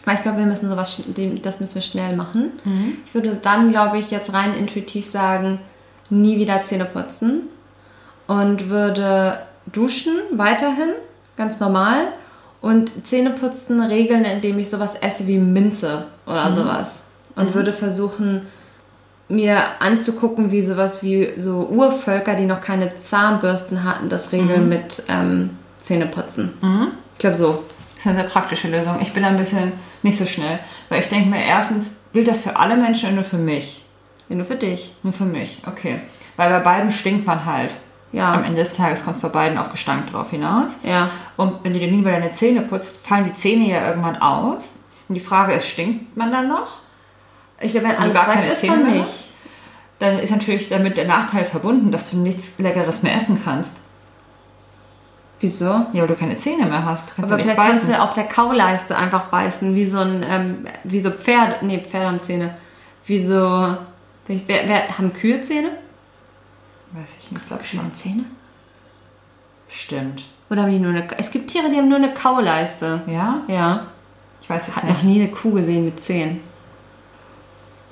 [SPEAKER 1] Weil ich glaube, wir müssen sowas, das müssen wir schnell machen. Ich würde dann, glaube ich, jetzt rein intuitiv sagen, nie wieder Zähne putzen. Und würde duschen weiterhin, ganz normal. Und Zähne putzen regeln, indem ich sowas esse wie Minze oder sowas. Und würde versuchen, mir anzugucken, wie sowas wie so Urvölker, die noch keine Zahnbürsten hatten, das regeln mit ähm, Zähneputzen. Ich glaube so.
[SPEAKER 2] Das ist eine sehr praktische Lösung. Ich bin ein bisschen nicht so schnell. Weil ich denke mir, erstens, gilt das für alle Menschen oder nur für mich?
[SPEAKER 1] Ja, nur für dich.
[SPEAKER 2] Nur für mich, okay. Weil bei beiden stinkt man halt.
[SPEAKER 1] Ja.
[SPEAKER 2] Am Ende des Tages kommt es bei beiden auf Gestank drauf hinaus.
[SPEAKER 1] Ja.
[SPEAKER 2] Und wenn du dir nie über deine Zähne putzt, fallen die Zähne ja irgendwann aus. Und die Frage ist, stinkt man dann noch?
[SPEAKER 1] Ich glaube, wenn alles weg ist,
[SPEAKER 2] Zähne
[SPEAKER 1] dann nicht.
[SPEAKER 2] Dann ist natürlich damit der Nachteil verbunden, dass du nichts Leckeres mehr essen kannst.
[SPEAKER 1] Wieso?
[SPEAKER 2] Ja, weil du keine Zähne mehr hast. Du kannst
[SPEAKER 1] Aber
[SPEAKER 2] ja
[SPEAKER 1] vielleicht kannst
[SPEAKER 2] beißen.
[SPEAKER 1] du auf der Kauleiste einfach beißen, wie so ein, ähm, wie so Pferde, nee, Pferde haben Zähne. Wie so, wer, wer, haben Kühe Zähne?
[SPEAKER 2] Weiß ich nicht, glaube schon.
[SPEAKER 1] Zähne?
[SPEAKER 2] Stimmt.
[SPEAKER 1] Oder haben die nur eine, es gibt Tiere, die haben nur eine Kauleiste.
[SPEAKER 2] Ja?
[SPEAKER 1] Ja.
[SPEAKER 2] Ich weiß es
[SPEAKER 1] Hat
[SPEAKER 2] nicht.
[SPEAKER 1] noch nie eine Kuh gesehen mit Zähnen.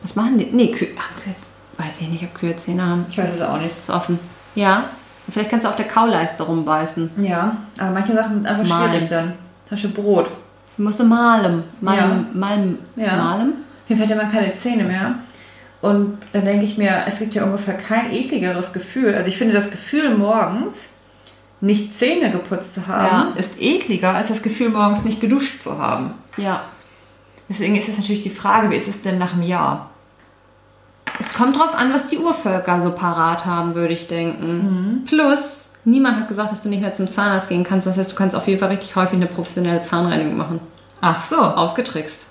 [SPEAKER 1] Was machen die? Nee, Kühe, Kühe weiß ich nicht, ob Kühe Zähne haben.
[SPEAKER 2] Ich weiß es auch nicht.
[SPEAKER 1] Ist offen. Ja. Vielleicht kannst du auf der Kauleiste rumbeißen.
[SPEAKER 2] Ja, aber manche Sachen sind einfach
[SPEAKER 1] Malen.
[SPEAKER 2] schwierig dann. Beispiel Brot.
[SPEAKER 1] Musst du malen. Malen, malen,
[SPEAKER 2] Ja.
[SPEAKER 1] malen.
[SPEAKER 2] Mir fällt immer keine Zähne mehr. Und dann denke ich mir, es gibt ja ungefähr kein ekligeres Gefühl. Also ich finde das Gefühl morgens, nicht Zähne geputzt zu haben,
[SPEAKER 1] Ja.
[SPEAKER 2] ist ekliger als das Gefühl morgens nicht geduscht zu haben.
[SPEAKER 1] Ja.
[SPEAKER 2] Deswegen ist jetzt natürlich die Frage, wie ist es denn nach einem Jahr?
[SPEAKER 1] Es kommt drauf an, was die Urvölker so parat haben, würde ich denken.
[SPEAKER 2] Mhm.
[SPEAKER 1] Plus, niemand hat gesagt, dass du nicht mehr zum Zahnarzt gehen kannst. Das heißt, du kannst auf jeden Fall richtig häufig eine professionelle Zahnreinigung machen.
[SPEAKER 2] Ach so.
[SPEAKER 1] Ausgetrickst.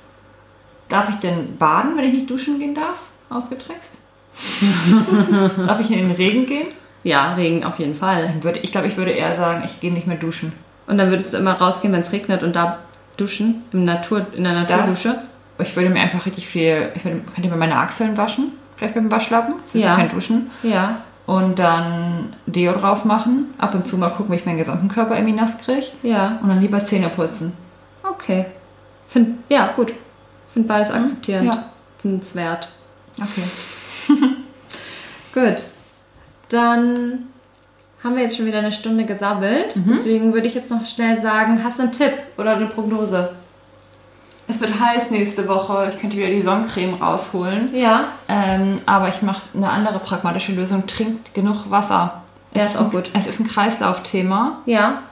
[SPEAKER 2] Darf ich denn baden, wenn ich nicht duschen gehen darf? Ausgetrickst? darf ich in den Regen gehen?
[SPEAKER 1] Ja, Regen auf jeden Fall.
[SPEAKER 2] Dann würde, ich glaube, ich würde eher sagen, ich gehe nicht mehr duschen.
[SPEAKER 1] Und dann würdest du immer rausgehen, wenn es regnet und da duschen, im Natur, in der Naturdusche.
[SPEAKER 2] Ich würde mir einfach richtig viel, ich würde, könnte mir meine Achseln waschen, vielleicht mit dem Waschlappen, das ist ja
[SPEAKER 1] Ja.
[SPEAKER 2] kein Duschen.
[SPEAKER 1] Ja.
[SPEAKER 2] Und dann Deo drauf machen, ab und zu mal gucken, wie ich meinen gesamten Körper irgendwie nass kriege.
[SPEAKER 1] Ja.
[SPEAKER 2] Und dann lieber Zähne putzen.
[SPEAKER 1] Okay. Find, ja, gut. Find beides akzeptierend.
[SPEAKER 2] Ja.
[SPEAKER 1] Findenswert.
[SPEAKER 2] Okay.
[SPEAKER 1] Gut. Dann haben wir jetzt schon wieder eine Stunde gesabbelt.
[SPEAKER 2] Mhm.
[SPEAKER 1] Deswegen würde ich jetzt noch schnell sagen, hast du einen Tipp oder eine Prognose?
[SPEAKER 2] Es wird heiß nächste Woche, ich könnte wieder die Sonnencreme rausholen.
[SPEAKER 1] Ja.
[SPEAKER 2] Ähm, aber ich mache eine andere pragmatische Lösung. Trinkt genug Wasser.
[SPEAKER 1] Ja,
[SPEAKER 2] Es
[SPEAKER 1] ist auch
[SPEAKER 2] ein,
[SPEAKER 1] gut.
[SPEAKER 2] Es ist ein Kreislaufthema.
[SPEAKER 1] Ja.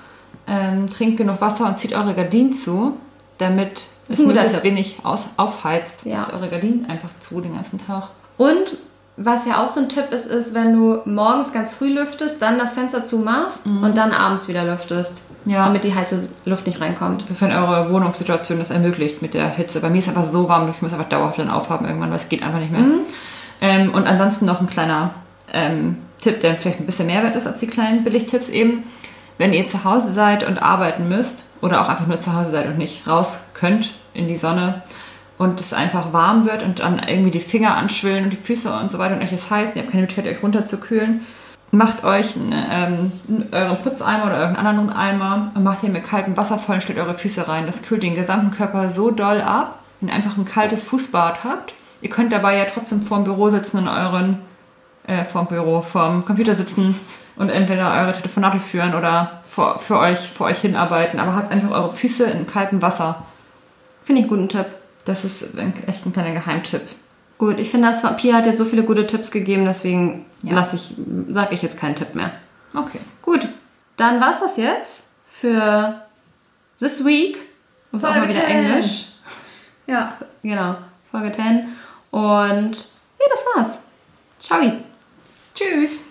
[SPEAKER 2] Ähm, trinkt genug Wasser und zieht eure Gardinen zu, damit
[SPEAKER 1] ein guter
[SPEAKER 2] möglichst
[SPEAKER 1] Tipp.
[SPEAKER 2] wenig aus, aufheizt.
[SPEAKER 1] Ja.
[SPEAKER 2] Zieht eure Gardinen einfach zu den ganzen Tag.
[SPEAKER 1] Und was ja auch so ein Tipp ist, ist, wenn du morgens ganz früh lüftest, dann das Fenster zumachst und dann abends wieder lüftest.
[SPEAKER 2] Mhm. Ja.
[SPEAKER 1] Damit die heiße Luft nicht reinkommt.
[SPEAKER 2] Sofern eure Wohnungssituation das ermöglicht mit der Hitze. Bei mir ist es einfach so warm, ich muss einfach dauerhaft dann aufhaben irgendwann, weil es geht einfach nicht mehr.
[SPEAKER 1] Mhm.
[SPEAKER 2] Ähm, und ansonsten noch ein kleiner ähm, Tipp, der vielleicht ein bisschen mehr wert ist als die kleinen Billigtipps eben. Wenn ihr zu Hause seid und arbeiten müsst oder auch einfach nur zu Hause seid und nicht raus könnt in die Sonne und es einfach warm wird und dann irgendwie die Finger anschwillen und die Füße und so weiter und euch es heiß, ihr habt keine Möglichkeit, euch runterzukühlen, macht euch einen, ähm, euren Putzeimer oder euren anderen Eimer und macht ihn mit kaltem Wasser voll und stellt eure Füße rein. Das kühlt den gesamten Körper so doll ab, wenn ihr einfach ein kaltes Fußbad habt. Ihr könnt dabei ja trotzdem vorm Büro sitzen und euren, äh, vorm Büro, vorm Computer sitzen und entweder eure Telefonate führen oder vor, für, euch, für euch hinarbeiten. Aber habt einfach eure Füße in kaltem Wasser.
[SPEAKER 1] Finde ich einen guten Tipp.
[SPEAKER 2] Das ist ein, echt ein kleiner Geheimtipp.
[SPEAKER 1] Gut, ich finde, das Pia hat jetzt so viele gute Tipps gegeben, deswegen
[SPEAKER 2] Ja.
[SPEAKER 1] ich, sage ich jetzt keinen Tipp mehr.
[SPEAKER 2] Okay.
[SPEAKER 1] Gut, dann war's das jetzt für this week. Und auch mal wieder
[SPEAKER 2] 10.
[SPEAKER 1] Englisch.
[SPEAKER 2] Ja.
[SPEAKER 1] Genau, Folge 10. Und ja, das war's. Ciao.
[SPEAKER 2] Tschüss.